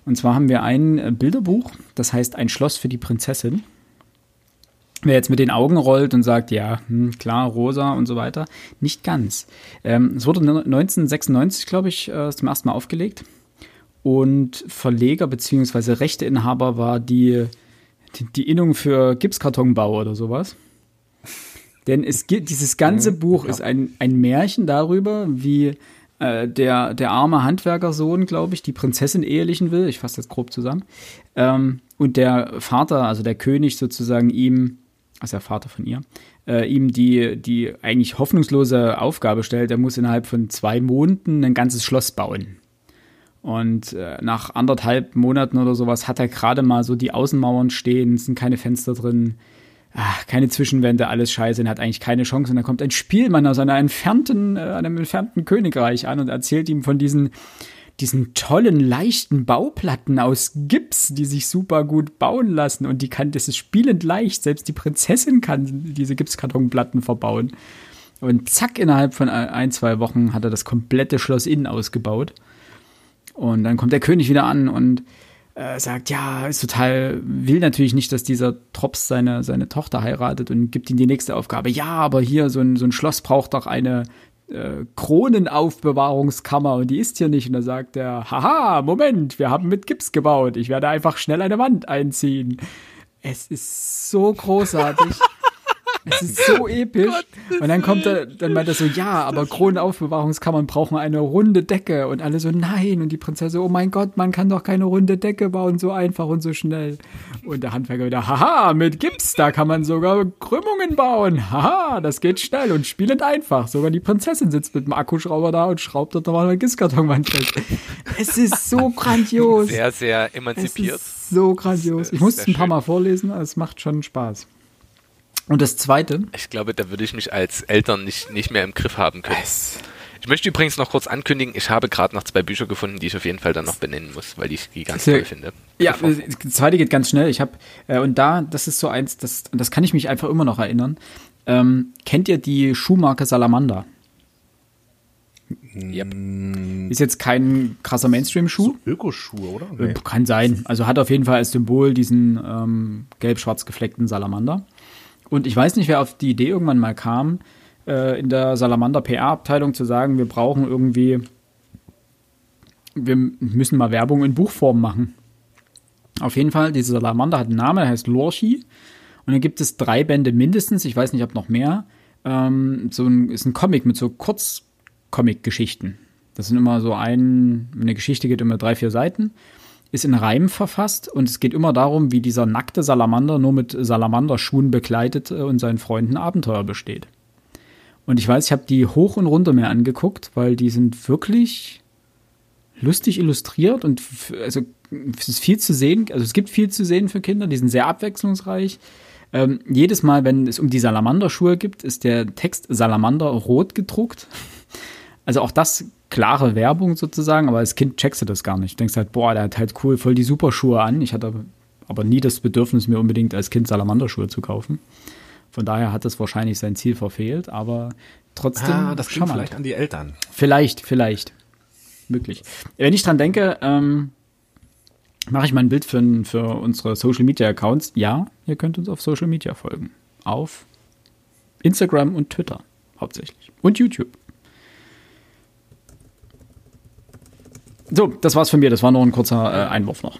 Und zwar haben wir ein äh, Bilderbuch, das heißt Ein Schloss für die Prinzessin. Wer jetzt mit den Augen rollt und sagt, ja, hm, klar, rosa und so weiter, nicht ganz. Ähm, es wurde 1996, glaube ich, äh, zum ersten Mal aufgelegt. Und Verleger bzw. Rechteinhaber war die, die, die Innung für Gipskartonbau oder sowas. Denn es gibt, dieses ganze mhm, Buch ja. ist ein, ein Märchen darüber, wie äh, der, der arme Handwerkersohn, glaube ich, die Prinzessin ehelichen will. Ich fasse das grob zusammen. Ähm, und der Vater, also der König sozusagen ihm, also der Vater von ihr, äh, ihm die, die eigentlich hoffnungslose Aufgabe stellt, er muss innerhalb von zwei Monaten ein ganzes Schloss bauen. Und äh, nach anderthalb Monaten oder sowas hat er gerade mal so die Außenmauern stehen, es sind keine Fenster drin, ach, keine Zwischenwände, alles scheiße, und hat eigentlich keine Chance. Und dann kommt ein Spielmann aus einer entfernten, äh, einem entfernten Königreich an und erzählt ihm von diesen diesen tollen, leichten Bauplatten aus Gips, die sich super gut bauen lassen. Und die kann, das ist spielend leicht. Selbst die Prinzessin kann diese Gipskartonplatten verbauen. Und zack, innerhalb von ein, zwei Wochen hat er das komplette Schloss innen ausgebaut. Und dann kommt der König wieder an und äh, sagt, ja, ist total, will natürlich nicht, dass dieser Trops seine, seine Tochter heiratet und gibt ihm die nächste Aufgabe. Ja, aber hier, so ein, so ein Schloss braucht doch eine, äh, Kronenaufbewahrungskammer und die ist hier nicht. Und da sagt er, haha, Moment, wir haben mit Gips gebaut. Ich werde einfach schnell eine Wand einziehen. Es ist so großartig. [LAUGHS] Es ist so [LAUGHS] episch. Und dann kommt er, dann meint er so, ja, aber Kronenaufbewahrungskammern brauchen eine runde Decke. Und alle so, nein. Und die Prinzessin, oh mein Gott, man kann doch keine runde Decke bauen, so einfach und so schnell. Und der Handwerker wieder, haha, mit Gips, da kann man sogar Krümmungen bauen. Haha, das geht schnell und spielend einfach. Sogar die Prinzessin sitzt mit dem Akkuschrauber da und schraubt dort nochmal eine Gipskartonwand fest. Es ist so [LAUGHS] grandios. Sehr, sehr emanzipiert. Es ist so grandios. Ich musste es ein paar Mal vorlesen, es macht schon Spaß. Und das zweite. Ich glaube, da würde ich mich als Eltern nicht, nicht mehr im Griff haben können. Es ich möchte übrigens noch kurz ankündigen, ich habe gerade noch zwei Bücher gefunden, die ich auf jeden Fall dann noch benennen muss, weil ich die ganz toll finde. Ja, das zweite geht ganz schnell. Ich habe, äh, und da, das ist so eins, das, das kann ich mich einfach immer noch erinnern. Ähm, kennt ihr die Schuhmarke Salamander? Yep. Ist jetzt kein krasser Mainstream-Schuh. So Ökoschuhe, oder? Nee. Kann sein. Also hat auf jeden Fall als Symbol diesen ähm, gelb-schwarz gefleckten Salamander. Und ich weiß nicht, wer auf die Idee irgendwann mal kam, äh, in der Salamander PR-Abteilung zu sagen, wir brauchen irgendwie, wir müssen mal Werbung in Buchform machen. Auf jeden Fall, diese Salamander hat einen Namen, der heißt Lorchi. Und dann gibt es drei Bände mindestens, ich weiß nicht, ob noch mehr. Ähm, so ein, ist ein Comic mit so Kurz-Comic-Geschichten. Das sind immer so ein, eine Geschichte geht immer drei, vier Seiten ist in Reim verfasst und es geht immer darum, wie dieser nackte Salamander nur mit Salamanderschuhen begleitet äh, und seinen Freunden Abenteuer besteht. Und ich weiß, ich habe die hoch und runter mehr angeguckt, weil die sind wirklich lustig illustriert und also es ist viel zu sehen, also es gibt viel zu sehen für Kinder, die sind sehr abwechslungsreich. Ähm, jedes Mal, wenn es um die Salamanderschuhe gibt, ist der Text Salamander rot gedruckt. [LAUGHS] Also auch das klare Werbung sozusagen, aber als Kind checkst du das gar nicht. Du denkst halt, boah, der hat halt cool voll die Superschuhe an. Ich hatte aber nie das Bedürfnis, mir unbedingt als Kind Salamanderschuhe zu kaufen. Von daher hat es wahrscheinlich sein Ziel verfehlt, aber trotzdem. Ah, das klingt vielleicht an die Eltern. Vielleicht, vielleicht. Möglich. Wenn ich dran denke, ähm, mache ich mal ein Bild für, für unsere Social Media Accounts. Ja, ihr könnt uns auf Social Media folgen. Auf Instagram und Twitter hauptsächlich. Und YouTube. So, das war's von mir. Das war nur ein kurzer äh, Einwurf noch.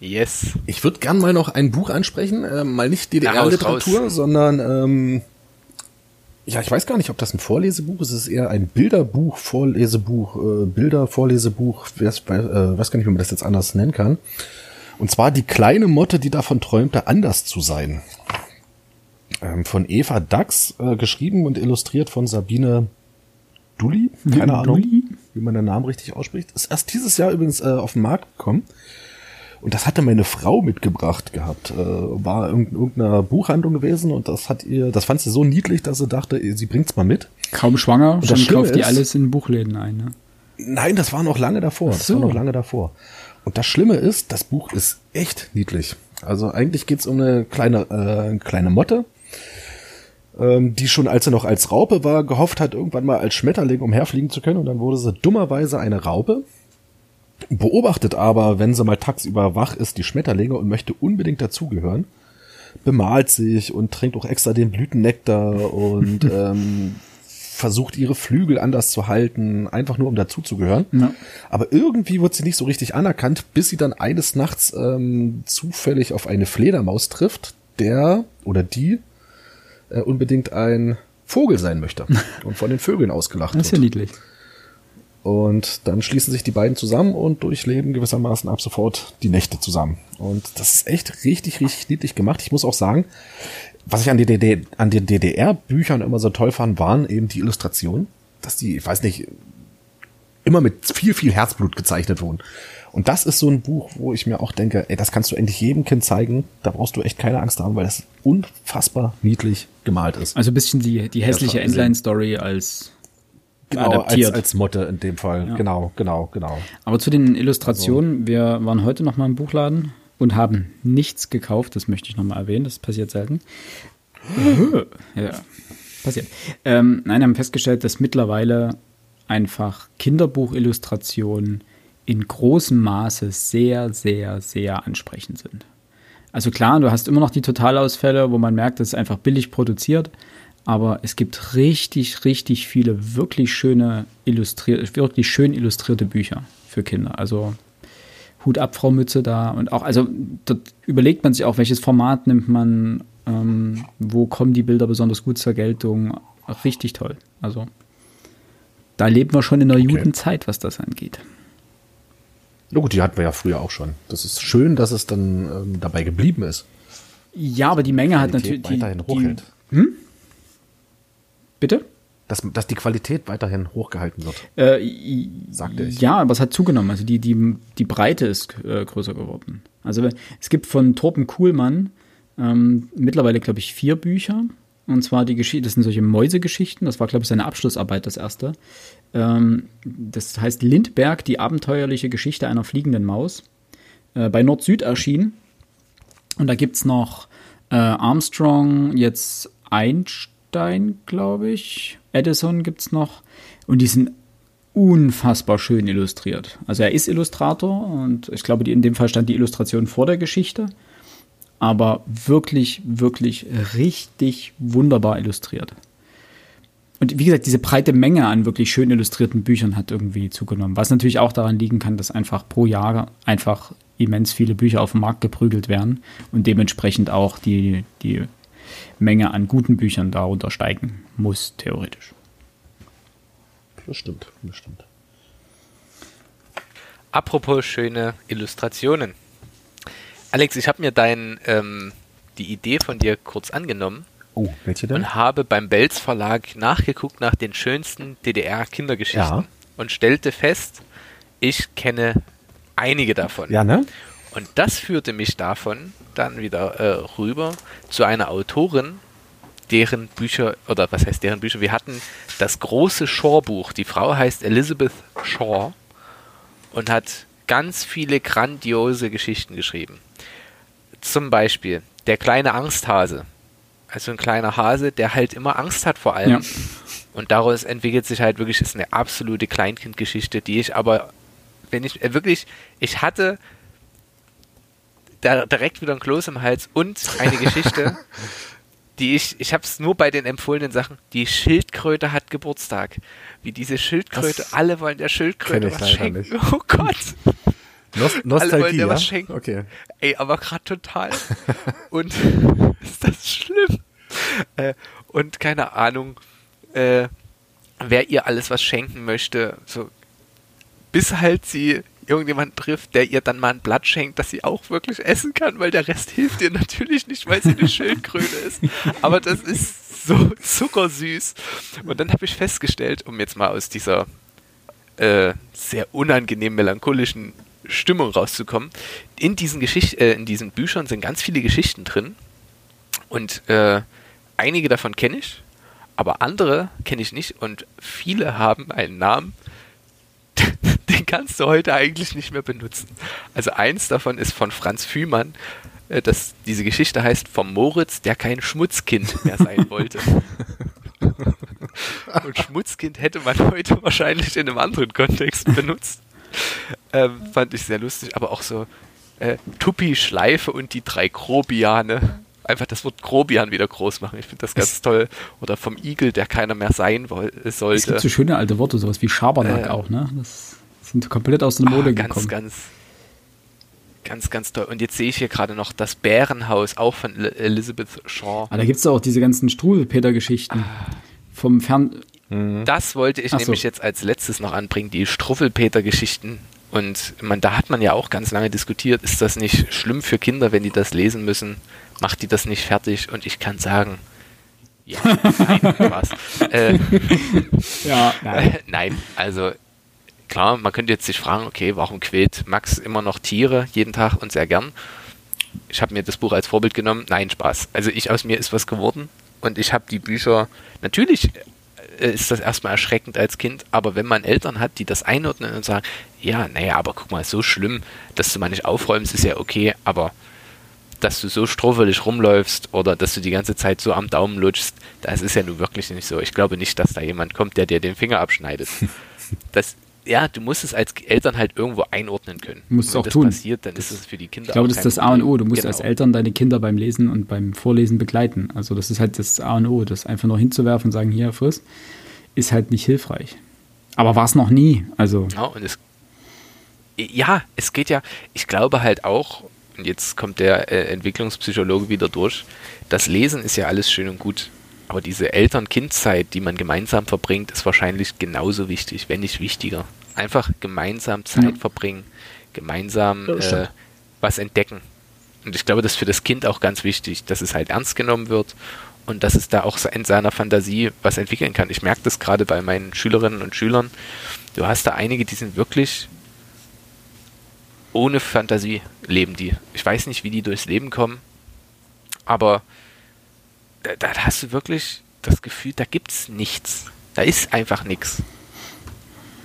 Yes. Ich würde gern mal noch ein Buch ansprechen, äh, mal nicht DDR-Literatur, sondern ähm, ja, ich weiß gar nicht, ob das ein Vorlesebuch ist. Es ist eher ein Bilderbuch, Vorlesebuch, äh, Bilder, Vorlesebuch. Weiß, äh, weiß gar nicht, wie man das jetzt anders nennen kann. Und zwar die kleine Motte, die davon träumte, anders zu sein. Ähm, von Eva Dax, äh, geschrieben und illustriert von Sabine Dulli. Keine Ahnung, wie man den Namen richtig ausspricht. Ist erst dieses Jahr übrigens äh, auf den Markt gekommen. Und das hatte meine Frau mitgebracht gehabt. Äh, war in irgendeiner Buchhandlung gewesen und das hat ihr, das fand sie so niedlich, dass sie dachte, sie bringt's mal mit. Kaum schwanger, und schon kauft die alles in Buchläden ein, ne? Nein, das war noch lange davor. So. Das war noch lange davor. Und das Schlimme ist, das Buch ist echt niedlich. Also eigentlich geht's um eine kleine, äh, kleine Motte, ähm, die schon, als sie noch als Raupe war, gehofft hat, irgendwann mal als Schmetterling umherfliegen zu können. Und dann wurde sie dummerweise eine Raupe beobachtet aber, wenn sie mal tagsüber wach ist, die Schmetterlinge und möchte unbedingt dazugehören, bemalt sich und trinkt auch extra den Blütennektar und [LAUGHS] ähm, versucht ihre Flügel anders zu halten, einfach nur um dazuzugehören. Ja. Aber irgendwie wird sie nicht so richtig anerkannt, bis sie dann eines Nachts ähm, zufällig auf eine Fledermaus trifft, der oder die äh, unbedingt ein Vogel sein möchte [LAUGHS] und von den Vögeln ausgelacht Das ist ja wird. niedlich. Und dann schließen sich die beiden zusammen und durchleben gewissermaßen ab sofort die Nächte zusammen. Und das ist echt richtig, richtig niedlich gemacht. Ich muss auch sagen, was ich an, die DD an den DDR-Büchern immer so toll fand, waren eben die Illustrationen, dass die, ich weiß nicht, immer mit viel, viel Herzblut gezeichnet wurden. Und das ist so ein Buch, wo ich mir auch denke, ey, das kannst du endlich jedem Kind zeigen. Da brauchst du echt keine Angst haben, weil das unfassbar niedlich gemalt ist. Also ein bisschen die, die hässliche. Endline-Story als Genau, als, adaptiert. als Motte in dem Fall. Ja. Genau, genau, genau. Aber zu den Illustrationen, wir waren heute noch mal im Buchladen und haben nichts gekauft, das möchte ich noch mal erwähnen, das passiert selten. ja, passiert. Ähm, nein, haben festgestellt, dass mittlerweile einfach Kinderbuchillustrationen in großem Maße sehr, sehr, sehr ansprechend sind. Also klar, du hast immer noch die Totalausfälle, wo man merkt, das ist einfach billig produziert, aber es gibt richtig, richtig viele wirklich schöne illustrierte, wirklich schön illustrierte Bücher für Kinder. Also Hut ab, Frau Mütze da und auch, also dort überlegt man sich auch, welches Format nimmt man, ähm, wo kommen die Bilder besonders gut zur Geltung. Richtig toll. Also da leben wir schon in einer guten Zeit, was das angeht. Na gut, die hatten wir ja früher auch schon. Das ist schön, dass es dann ähm, dabei geblieben ist. Ja, aber die Menge hat natürlich. Weiterhin Die, hochhält. die, bitte? Dass, dass die Qualität weiterhin hochgehalten wird. Äh, Sagte ich. Ja, aber es hat zugenommen. Also die, die, die Breite ist äh, größer geworden. Also es gibt von Torben Kuhlmann ähm, mittlerweile, glaube ich, vier Bücher. Und zwar die Geschichte, das sind solche Mäusegeschichten. Das war, glaube ich, seine Abschlussarbeit, das erste. Ähm, das heißt Lindberg, die abenteuerliche Geschichte einer fliegenden Maus. Äh, bei Nord-Süd erschienen. Und da gibt es noch äh, Armstrong, jetzt Einstein, glaube ich. Edison gibt es noch. Und die sind unfassbar schön illustriert. Also er ist Illustrator und ich glaube, die, in dem Fall stand die Illustration vor der Geschichte. Aber wirklich, wirklich richtig wunderbar illustriert. Und wie gesagt, diese breite Menge an wirklich schön illustrierten Büchern hat irgendwie zugenommen. Was natürlich auch daran liegen kann, dass einfach pro Jahr einfach immens viele Bücher auf den Markt geprügelt werden und dementsprechend auch die, die Menge an guten Büchern darunter steigen muss, theoretisch. Das stimmt, das stimmt. Apropos schöne Illustrationen. Alex, ich habe mir dein, ähm, die Idee von dir kurz angenommen Oh, welche denn? und habe beim Belz Verlag nachgeguckt nach den schönsten DDR-Kindergeschichten Ja. und stellte fest, ich kenne einige davon. Ja, ne? Und das führte mich davon dann wieder äh, rüber zu einer Autorin, deren Bücher, oder was heißt deren Bücher, wir hatten das große Shaw-Buch. Die Frau heißt Elizabeth Shaw und hat ganz viele grandiose Geschichten geschrieben. Zum Beispiel Der kleine Angsthase. Also ein kleiner Hase, der halt immer Angst hat vor allem. Ja. Und daraus entwickelt sich halt wirklich, ist eine absolute Kleinkindgeschichte, die ich aber, wenn ich äh, wirklich, ich hatte da direkt wieder ein Kloß im Hals und eine Geschichte, [LAUGHS] die ich, ich habe es nur bei den empfohlenen Sachen, die Schildkröte hat Geburtstag. Wie diese Schildkröte, Das alle wollen der Schildkröte was schenken. nicht. Oh Gott. [LAUGHS] Nost Alle wollen Nostalgie, dir ja? was schenken. Okay. Ey, aber gerade total. [LAUGHS] Und [LAUGHS] ist das schlimm? Äh, und keine Ahnung, äh, wer ihr alles was schenken möchte, so bis halt sie irgendjemand trifft, der ihr dann mal ein Blatt schenkt, das sie auch wirklich essen kann, weil der Rest [LAUGHS] hilft ihr natürlich nicht, weil sie eine Schildkröte ist. Aber das ist so zuckersüß. Und dann habe ich festgestellt, um jetzt mal aus dieser äh, sehr unangenehm melancholischen Stimmung rauszukommen. In diesen Geschicht äh, in diesen Büchern sind ganz viele Geschichten drin und äh, einige davon kenne ich, aber andere kenne ich nicht und viele haben einen Namen, [LAUGHS] den kannst du heute eigentlich nicht mehr benutzen. Also eins davon ist von Franz Fühmann, äh, das, diese Geschichte heißt vom Moritz, der kein Schmutzkind mehr sein wollte. [LAUGHS] Und Schmutzkind hätte man heute wahrscheinlich in einem anderen Kontext benutzt. [LAUGHS] Ähm, fand ich sehr lustig, aber auch so äh, Tuppi, Schleife und die drei Grobiane. Einfach das Wort Grobian wieder groß machen. Ich finde das ganz toll. Oder vom Igel, der keiner mehr sein äh, Es sollte. gibt so schöne alte Worte, sowas wie Schabernack Äh. auch, ne? Das sind komplett aus der Mode Ah, ganz, gekommen. ganz, ganz, ganz toll. Und jetzt sehe ich hier gerade noch das Bärenhaus, auch von El- Elizabeth Shaw. Aber da gibt es auch diese ganzen Struwelpeter-Geschichten. vom Fern. Das wollte ich Ach so. nämlich jetzt als letztes noch anbringen, die Struffelpeter-Geschichten. Und man, da hat man ja auch ganz lange diskutiert, ist das nicht schlimm für Kinder, wenn die das lesen müssen? Macht die das nicht fertig? Und ich kann sagen, ja, [LAUGHS] nein, Spaß. Äh, [LAUGHS] Ja, äh, [LAUGHS] nein, also klar, man könnte jetzt sich fragen, okay, warum quält Max immer noch Tiere jeden Tag und sehr gern? Ich habe mir das Buch als Vorbild genommen. Nein, Spaß. Also ich aus mir ist was geworden und ich habe die Bücher, natürlich ist das erstmal erschreckend als Kind, aber wenn man Eltern hat, die das einordnen und sagen, ja, naja, aber guck mal, so schlimm, dass du mal nicht aufräumst, ist ja okay, aber dass du so struffelig rumläufst oder dass du die ganze Zeit so am Daumen lutschst, das ist ja nun wirklich nicht so. Ich glaube nicht, dass da jemand kommt, der dir den Finger abschneidet. [LAUGHS] Das, ja, du musst es als Eltern halt irgendwo einordnen können. Musst es Wenn auch das tun. passiert, dann ist es für die Kinder Ich glaube, das ist das A und O. Du musst Problem. als Eltern deine Kinder beim Lesen und beim Vorlesen begleiten. Also das ist halt das A und O. Das einfach nur hinzuwerfen und sagen, hier, friss, ist halt nicht hilfreich. Aber war es noch nie. Also Ja, und es, ja, es geht ja, ich glaube halt auch, und jetzt kommt der äh, Entwicklungspsychologe wieder durch, das Lesen ist ja alles schön und gut, aber diese Eltern-Kind-Zeit, die man gemeinsam verbringt, ist wahrscheinlich genauso wichtig, wenn nicht wichtiger. Einfach gemeinsam Zeit Ja. verbringen, gemeinsam äh, was entdecken. Und ich glaube, das ist für das Kind auch ganz wichtig, dass es halt ernst genommen wird und dass es da auch in seiner Fantasie was entwickeln kann. Ich merke das gerade bei meinen Schülerinnen und Schülern. Du hast da einige, die sind wirklich ohne Fantasie leben die. Ich weiß nicht, wie die durchs Leben kommen, aber da, da hast du wirklich das Gefühl, da gibt's nichts. Da ist einfach nichts.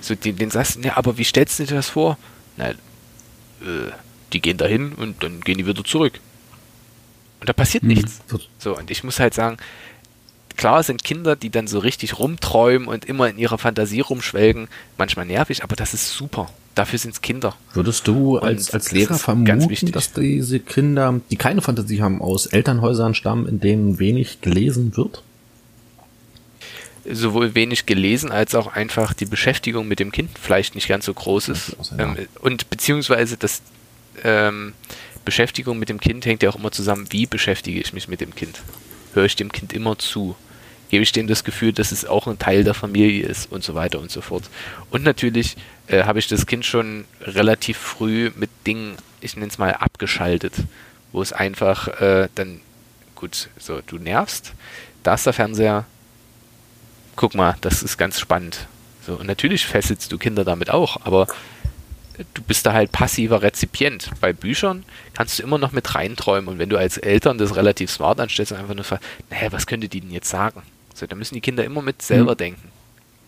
So, den, den sagst du, ja, aber wie stellst du dir das vor? Na, äh, die gehen dahin und dann gehen die wieder zurück. Und da passiert Mhm. nichts. So, und ich muss halt sagen, klar sind Kinder, die dann so richtig rumträumen und immer in ihrer Fantasie rumschwelgen, manchmal nervig, aber das ist super. Dafür sind es Kinder. Würdest du Und als, als Lehrer vermuten, dass diese Kinder, die keine Fantasie haben, aus Elternhäusern stammen, in denen wenig gelesen wird? sowohl wenig gelesen als auch einfach die Beschäftigung mit dem Kind vielleicht nicht ganz so groß ist. Ähm, und beziehungsweise das ähm, Beschäftigung mit dem Kind hängt ja auch immer zusammen, wie beschäftige ich mich mit dem Kind? Höre ich dem Kind immer zu? Gebe ich dem das Gefühl, dass es auch ein Teil der Familie ist und so weiter und so fort. Und natürlich äh, habe ich das Kind schon relativ früh mit Dingen, ich nenne es mal, abgeschaltet, wo es einfach äh, dann, gut, so, du nervst, da ist der Fernseher, guck mal, das ist ganz spannend. So, und natürlich fesselst du Kinder damit auch, aber du bist da halt passiver Rezipient. Bei Büchern kannst du immer noch mit reinträumen und wenn du als Eltern das relativ smart anstellst und einfach nur fragst, naja, was könnte die denn jetzt sagen? So, da müssen die Kinder immer mit selber Mhm. denken.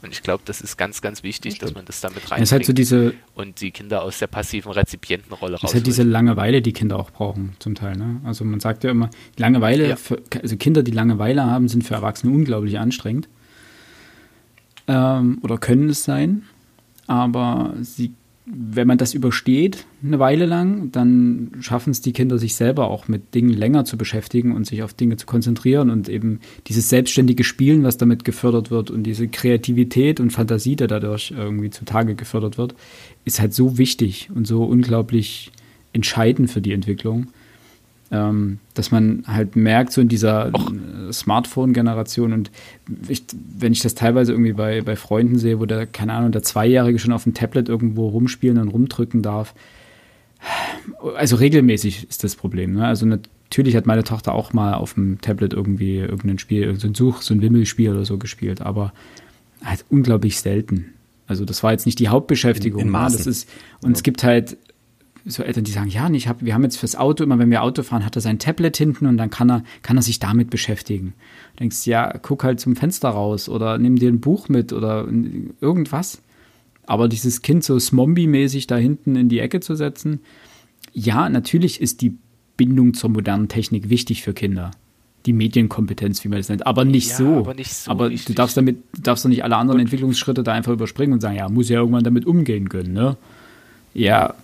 Und ich glaube, das ist ganz, ganz wichtig, dass man das damit es reinbringt halt so diese, und die Kinder aus der passiven Rezipientenrolle es ist halt diese. Langeweile, die Kinder auch brauchen, zum Teil. Ne? Also man sagt ja immer, Langeweile, Ja. für, also Kinder, die Langeweile haben, sind für Erwachsene unglaublich anstrengend. Ähm, oder können es sein. Aber sie, wenn man das übersteht, eine Weile lang, dann schaffen es die Kinder, sich selber auch mit Dingen länger zu beschäftigen und sich auf Dinge zu konzentrieren und eben dieses selbstständige Spielen, was damit gefördert wird und diese Kreativität und Fantasie, die dadurch irgendwie zutage gefördert wird, ist halt so wichtig und so unglaublich entscheidend für die Entwicklung, ähm, dass man halt merkt, so in dieser äh, Smartphone-Generation und ich, wenn ich das teilweise irgendwie bei, bei Freunden sehe, wo der, keine Ahnung, der Zweijährige schon auf dem Tablet irgendwo rumspielen und rumdrücken darf, also regelmäßig ist das Problem. Ne? Also natürlich hat meine Tochter auch mal auf dem Tablet irgendwie irgendein Spiel, so ein Such, so ein Wimmelspiel oder so gespielt, aber halt unglaublich selten. Also das war jetzt nicht die Hauptbeschäftigung. In- in ne? Maßen. Ist, und es gibt halt so Eltern, die sagen, ja, ich hab, wir haben jetzt fürs Auto, immer wenn wir Auto fahren, hat er sein Tablet hinten und dann kann er, kann er sich damit beschäftigen. Du denkst, ja, guck halt zum Fenster raus oder nimm dir ein Buch mit oder irgendwas. Aber dieses Kind so Smombie-mäßig da hinten in die Ecke zu setzen, ja, natürlich ist die Bindung zur modernen Technik wichtig für Kinder. Die Medienkompetenz, wie man das nennt, aber nicht Ja, so. aber nicht so Aber du darfst damit, du darfst doch nicht alle anderen Entwicklungsschritte da einfach überspringen und sagen, ja, muss ja irgendwann damit umgehen können, ne? Ja,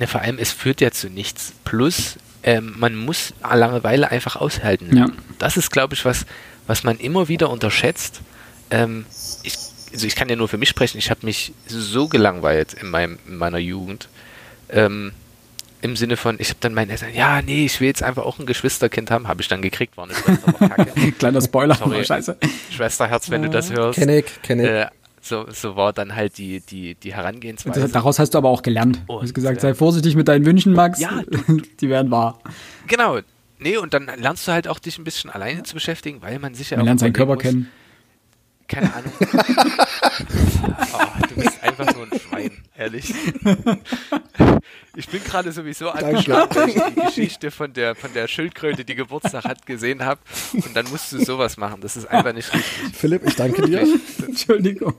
Ne, vor allem, es führt ja zu nichts. Plus, ähm, man muss Langeweile einfach aushalten. Ja. Das ist, glaube ich, was, was man immer wieder unterschätzt. Ähm, ich, also ich kann ja nur für mich sprechen, ich habe mich so gelangweilt in, meinem, in meiner Jugend. Ähm, im Sinne von, ich habe dann meinen Eltern, ja, nee, ich will jetzt einfach auch ein Geschwisterkind haben, habe ich dann gekriegt, war eine Schwester, war kacke. [LAUGHS] Kleiner Spoiler, Sorry. scheiße. Schwesterherz, wenn du das hörst. Kenn ich, kenn ich. Äh, so, so war dann halt die, die, die Herangehensweise. Daraus hast du aber auch gelernt. Du Und, hast gesagt, äh, sei vorsichtig mit deinen Wünschen, Max. Ja, [LAUGHS] die werden wahr. Genau. Nee, und dann lernst du halt auch dich ein bisschen alleine zu beschäftigen, weil man sich ja Man auch lernt seinen Körper muss, kennen. Keine [LAUGHS] Ahnung. oh, du bist einfach nur ein Schwein, ehrlich. Ich bin gerade sowieso angeschlagen, weil ich die Geschichte von der, von der Schildkröte, die Geburtstag hat, gesehen habe. Und dann musst du sowas machen. Das ist einfach nicht richtig. Philipp, ich danke dir. Entschuldigung.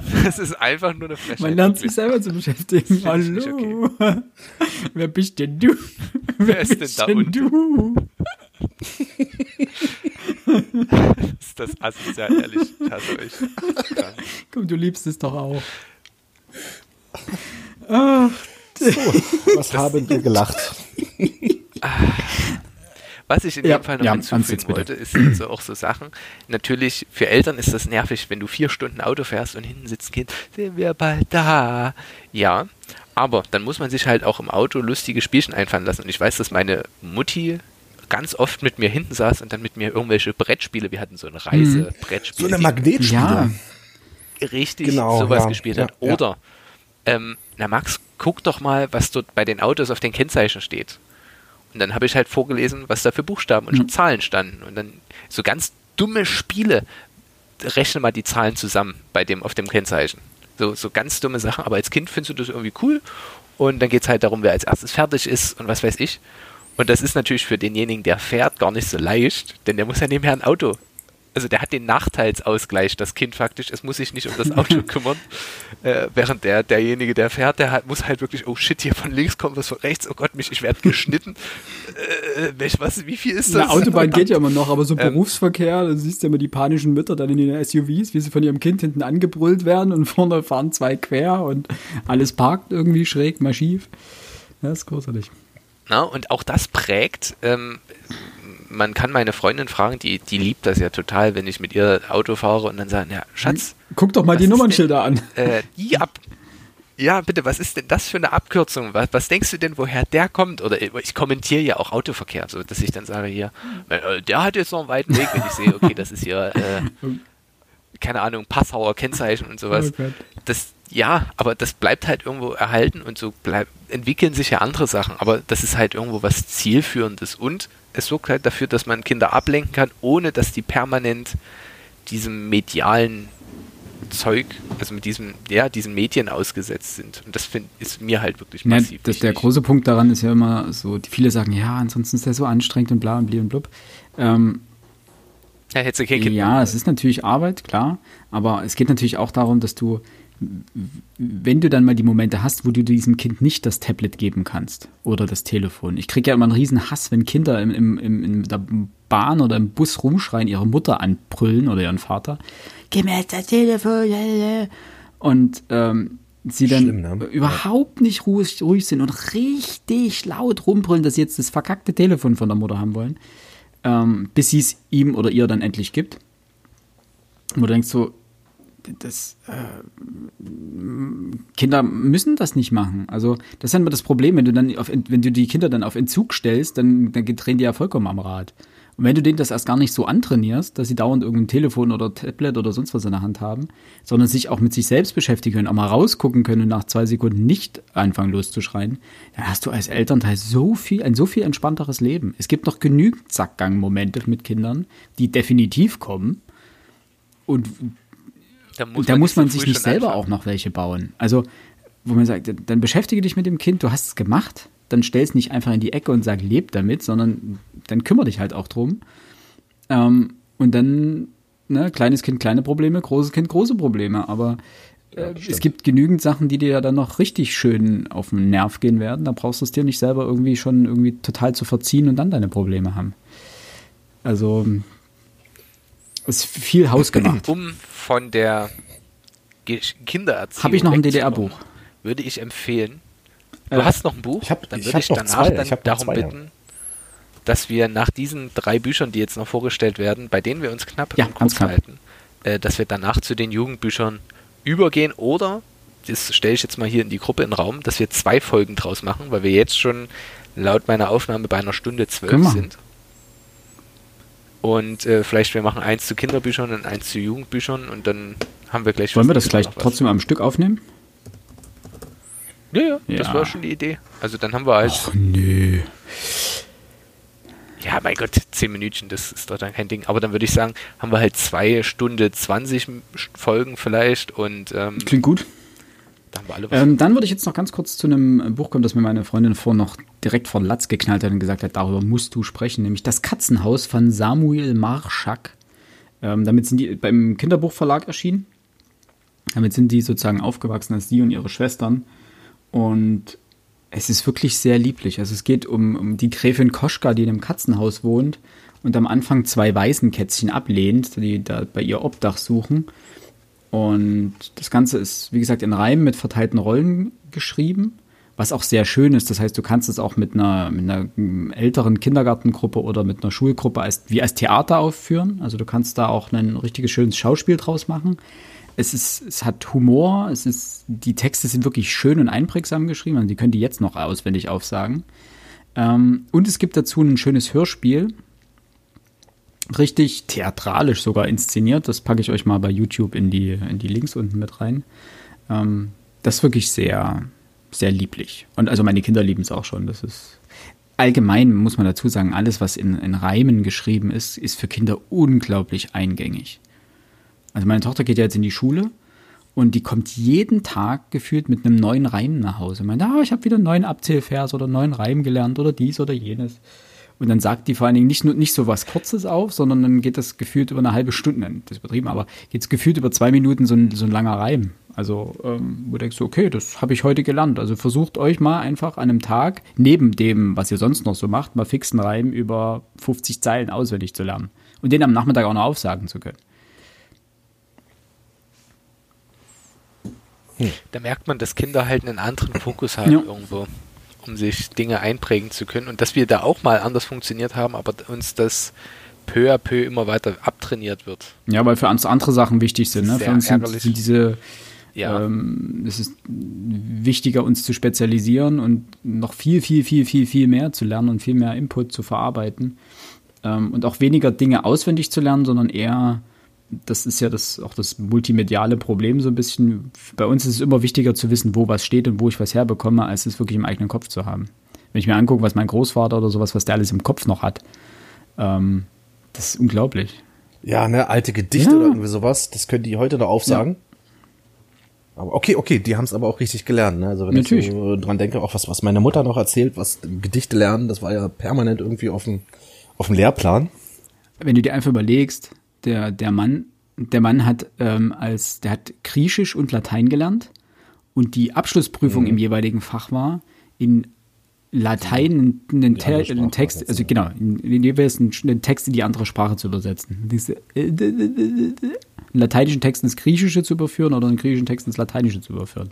[LAUGHS] Das ist einfach nur eine Frechheit. Man lernt sich selber zu beschäftigen. [LAUGHS] Hallo. Wer bist denn du? Wer ist denn da unten? du? Das [LAUGHS] ist das asozial, ehrlich. Ich hasse euch. Komm, du liebst es doch auch. Ah, Was haben wir gelacht? Was ich in Ja, dem Fall noch ja, hinzufügen wollte, ist sind so auch so Sachen. Natürlich, für Eltern ist das nervig, wenn du vier Stunden Auto fährst und hinten sitzt ein Kind, sind wir bald da. Ja, aber dann muss man sich halt auch im Auto lustige Spielchen einfallen lassen. Und ich weiß, dass meine Mutti ganz oft mit mir hinten saß und dann mit mir irgendwelche Brettspiele, wir hatten so ein Reisebrettspiel, So eine Magnetspiele. ja, richtig Genau, sowas ja, gespielt hat. ja. Oder, ähm, na Max, guck doch mal, was dort bei den Autos auf den Kennzeichen steht. Und dann habe ich halt vorgelesen, was da für Buchstaben und Mhm. Zahlen standen. Und dann so ganz dumme Spiele. Rechne mal die Zahlen zusammen bei dem auf dem Kennzeichen. So, so ganz dumme Sachen. Aber als Kind findest du das irgendwie cool. Und dann geht es halt darum, wer als erstes fertig ist und was weiß ich. Und das ist natürlich für denjenigen, der fährt, gar nicht so leicht, denn der muss ja nebenher ein Auto. Also der hat den Nachteilsausgleich, das Kind faktisch, es muss sich nicht um das Auto [LAUGHS] kümmern, äh, während der, derjenige, der fährt, der hat, muss halt wirklich, oh shit, hier von links kommt was von rechts, oh Gott, mich, ich werde geschnitten. Äh, welch, was, wie viel ist das? eine Autobahn geht ja immer noch, aber so Ähm. Berufsverkehr, da siehst du ja immer die panischen Mütter dann in den SUVs, wie sie von ihrem Kind hinten angebrüllt werden und [LAUGHS] vorne fahren zwei quer und alles parkt irgendwie schräg, mal schief. Das ist großartig. Na, und auch das prägt. Ähm, man kann meine Freundin fragen, die, die liebt das ja total, wenn ich mit ihr Auto fahre und dann sagen, ja, Schatz, Guck doch mal die Nummernschilder an. äh, die ab. Ja, bitte, was ist denn das für eine Abkürzung? Was, was denkst du denn, woher der kommt? Oder ich kommentiere ja auch Autoverkehr, so dass ich dann sage hier, äh, der hat jetzt noch einen weiten Weg, wenn ich sehe, okay, das ist hier, äh, keine Ahnung, Passauer Kennzeichen und sowas. Oh. Das, ja, aber das bleibt halt irgendwo erhalten und so bleib, entwickeln sich ja andere Sachen. Aber das ist halt irgendwo was Zielführendes und es sorgt halt dafür, dass man Kinder ablenken kann, ohne dass die permanent diesem medialen Zeug, also mit diesem, ja, diesen Medien ausgesetzt sind. Und das find, ist mir halt wirklich Ja, massiv. das, der große Punkt daran ist ja immer so, viele sagen, ja, ansonsten ist der so anstrengend und bla und bli und blub. Ähm, ja, ja, es ist natürlich Arbeit, klar, aber es geht natürlich auch darum, dass du, wenn du dann mal die Momente hast, wo du diesem Kind nicht das Tablet geben kannst oder das Telefon. Ich kriege ja immer einen riesen Hass, wenn Kinder im, im, im, in der Bahn oder im Bus rumschreien, ihre Mutter anbrüllen oder ihren Vater. Gib mir jetzt das Telefon. Und ähm, sie dann Schlimm, ne? überhaupt nicht ruhig, ruhig sind und richtig laut rumbrüllen, dass sie jetzt das verkackte Telefon von der Mutter haben wollen ähm, bis sie es ihm oder ihr dann endlich gibt. Wo du denkst so, das, äh, Kinder müssen das nicht machen. Also das ist immer das Problem, wenn du dann auf, wenn du die Kinder dann auf Entzug stellst, dann, dann drehen die ja vollkommen am Rad. Und wenn du denen das erst gar nicht so antrainierst, dass sie dauernd irgendein Telefon oder Tablet oder sonst was in der Hand haben, sondern sich auch mit sich selbst beschäftigen können, auch mal rausgucken können und nach zwei Sekunden nicht anfangen loszuschreien, dann hast du als Elternteil so viel, ein so viel entspannteres Leben. Es gibt noch genügend Sackgang-Momente mit Kindern, die definitiv kommen. Und Da und da muss so man sich nicht selber anfangen. auch noch welche bauen. Also, wo man sagt, dann beschäftige dich mit dem Kind, du hast es gemacht, dann stell es nicht einfach in die Ecke und sag, leb damit, sondern dann kümmere dich halt auch drum. Ähm, und dann, ne, kleines Kind kleine Probleme, großes Kind große Probleme. Aber äh, es gibt genügend Sachen, die dir ja dann noch richtig schön auf den Nerv gehen werden. Da brauchst du es dir nicht selber irgendwie schon irgendwie total zu verziehen und dann deine Probleme haben. Also, ist viel hausgemacht. Um von der Kindererziehung Habe ich noch ein DDR-Buch? Würde ich empfehlen. Du Äh, hast noch ein Buch? ich hab- dann ich würde ich noch danach zwei. dann Ich darum zwei, ja. bitten, dass wir nach diesen drei Büchern, die jetzt noch vorgestellt werden, bei denen wir uns knapp Ja, kurz knapp. halten, äh, dass wir danach zu den Jugendbüchern übergehen oder das stelle ich jetzt mal hier in die Gruppe in den Raum, dass wir zwei Folgen draus machen, weil wir jetzt schon laut meiner Aufnahme bei einer Stunde zwölf sind. Und äh, vielleicht wir machen eins zu Kinderbüchern und eins zu Jugendbüchern und dann haben wir gleich Wollen wir das gleich trotzdem am Stück aufnehmen? Ja, ja, das Ja. war schon die Idee. Also dann haben wir halt, Ach nö. ja mein Gott, zehn Minütchen, das ist doch dann kein Ding. Aber dann würde ich sagen, haben wir halt zwei Stunde 20 Folgen vielleicht und ähm, Klingt gut. Ähm, dann würde ich jetzt noch ganz kurz zu einem Buch kommen, das mir meine Freundin vorhin noch direkt vor den Latz geknallt hat und gesagt hat, darüber musst du sprechen, nämlich Das Katzenhaus von Samuel Marschak. Ähm, damit sind die beim Kinderbuchverlag erschienen. Damit sind die sozusagen aufgewachsen als sie und ihre Schwestern. Und es ist wirklich sehr lieblich. Also es geht um, um die Gräfin Koschka, die in einem Katzenhaus wohnt und am Anfang zwei Waisenkätzchen ablehnt, die da bei ihr Obdach suchen. Und das Ganze ist, wie gesagt, in Reimen mit verteilten Rollen geschrieben, was auch sehr schön ist. Das heißt, du kannst es auch mit einer, mit einer mm, älteren Kindergartengruppe oder mit einer Schulgruppe als, wie als Theater aufführen. Also du kannst da auch ein richtiges schönes Schauspiel draus machen. Es, ist, es hat Humor, es ist, die Texte sind wirklich schön und einprägsam geschrieben. Also die können die jetzt noch auswendig aufsagen. Ähm, und es gibt dazu ein schönes Hörspiel, richtig theatralisch sogar inszeniert. Das packe ich euch mal bei YouTube in die, in die Links unten mit rein. Ähm, das ist wirklich sehr, sehr lieblich. Und also meine Kinder lieben es auch schon. Das ist allgemein, muss man dazu sagen, alles, was in, in Reimen geschrieben ist, ist für Kinder unglaublich eingängig. Also meine Tochter geht ja jetzt in die Schule und die kommt jeden Tag gefühlt mit einem neuen Reim nach Hause. Meint, ah, ich habe wieder einen neuen Abzählvers oder einen neuen Reim gelernt oder dies oder jenes. Und dann sagt die vor allen Dingen nicht nur nicht so was Kurzes auf, sondern dann geht das gefühlt über eine halbe Stunde, das ist übertrieben, aber geht es gefühlt über zwei Minuten so ein, so ein langer Reim. Also, ähm, wo du denkst, okay, das habe ich heute gelernt. Also versucht euch mal einfach an einem Tag, neben dem, was ihr sonst noch so macht, mal fixen Reim über 50 Zeilen auswendig zu lernen. Und den am Nachmittag auch noch aufsagen zu können. Da merkt man, dass Kinder halt einen anderen Fokus haben Ja. irgendwo, um sich Dinge einprägen zu können. Und dass wir da auch mal anders funktioniert haben, aber uns das peu à peu immer weiter abtrainiert wird. Ja, weil für uns andere Sachen wichtig sind. Ne? Für uns sind, sind diese, Ja. ähm, es ist wichtiger, uns zu spezialisieren und noch viel, viel, viel, viel, viel mehr zu lernen und viel mehr Input zu verarbeiten. Ähm, und auch weniger Dinge auswendig zu lernen, sondern eher, das ist ja das, auch das multimediale Problem so ein bisschen. Bei uns ist es immer wichtiger zu wissen, wo was steht und wo ich was herbekomme, als es wirklich im eigenen Kopf zu haben. Wenn ich mir angucke, was mein Großvater oder sowas, was der alles im Kopf noch hat, ähm, das ist unglaublich. Ja, ne, alte Gedichte Ja. oder irgendwie sowas, das können die heute noch aufsagen. Aber okay, okay, die haben es aber auch richtig gelernt. Ne? Also wenn Natürlich. ich so dran denke, auch was, was meine Mutter noch erzählt, was Gedichte lernen, das war ja permanent irgendwie auf dem, auf dem Lehrplan. wenn du dir einfach überlegst, der, der Mann, der Mann hat ähm, als, der hat Griechisch und Latein gelernt und die Abschlussprüfung im jeweiligen Fach war in Latein einen, Te einen Text, also genau, jeweils einen, Text in die andere Sprache zu übersetzen. Einen lateinischen Text ins Griechische zu überführen oder einen griechischen Text ins Lateinische zu überführen.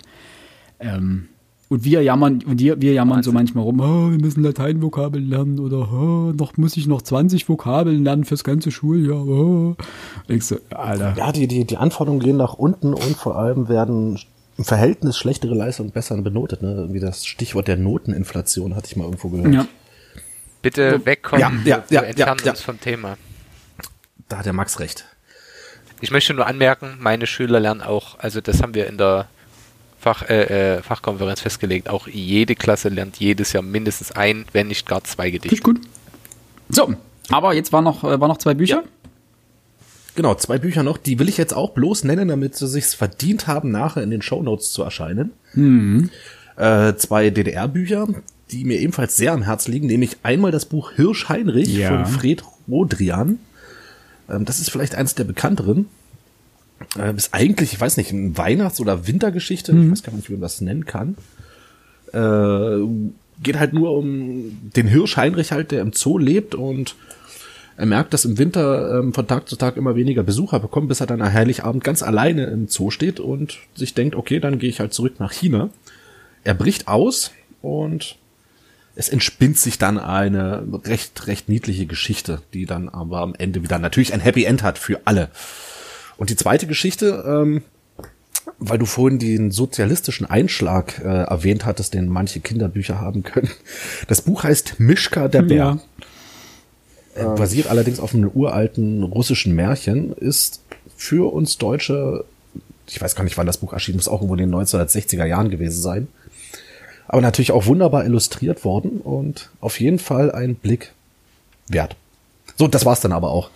Ähm, und wir jammern, und wir, wir jammern so manchmal rum, oh, wir müssen Lateinvokabeln lernen oder oh, noch muss ich noch 20 Vokabeln lernen fürs ganze Schuljahr. Oh. So, Alter. Ja, die, die, die Anforderungen gehen nach unten und vor allem werden im Verhältnis schlechtere Leistungen besser benotet. Ne? Irgendwie das Stichwort der Noteninflation hatte ich mal irgendwo gehört. Ja. Bitte wegkommen, Ja, ja, wir ja, entfernen ja, ja. uns vom Thema. Da hat der Max recht. Ich möchte nur anmerken, meine Schüler lernen auch, also das haben wir in der Fach, äh, äh, Fachkonferenz festgelegt, auch jede Klasse lernt jedes Jahr mindestens ein, wenn nicht gar zwei Finde ich Gedichte. gut. So, aber jetzt waren noch, äh, waren noch zwei Bücher. Genau, zwei Bücher noch, die will ich jetzt auch bloß nennen, damit sie sich's verdient haben, nachher in den Shownotes zu erscheinen. Äh, zwei DDR-Bücher, die mir ebenfalls sehr am Herz liegen, nämlich einmal das Buch Hirsch Heinrich Ja. von Fred Rodrian. Ähm, das ist vielleicht eins der bekannteren. Ähm, ist eigentlich, ich weiß nicht, eine Weihnachts- oder Wintergeschichte. Ich weiß gar nicht, wie man das nennen kann. Äh, geht halt nur um den Hirsch Heinrich halt, der im Zoo lebt und er merkt, dass im Winter ähm, von Tag zu Tag immer weniger Besucher bekommt, bis er dann am Heiligabend ganz alleine im Zoo steht und sich denkt, okay, dann gehe ich halt zurück nach China. Er bricht aus und es entspinnt sich dann eine recht, recht niedliche Geschichte, die dann aber am Ende wieder natürlich ein Happy End hat für alle. Und die zweite Geschichte ähm, weil du vorhin den sozialistischen Einschlag äh, erwähnt hattest, den manche Kinderbücher haben können. Das Buch heißt Mischka der Bär. Ja. Äh, basiert allerdings auf einem uralten russischen Märchen, ist für uns Deutsche, ich weiß gar nicht, wann das Buch erschien, muss auch irgendwo in den 1960er Jahren gewesen sein. Aber natürlich auch wunderbar illustriert worden und auf jeden Fall ein Blick wert. So, das war's dann aber auch.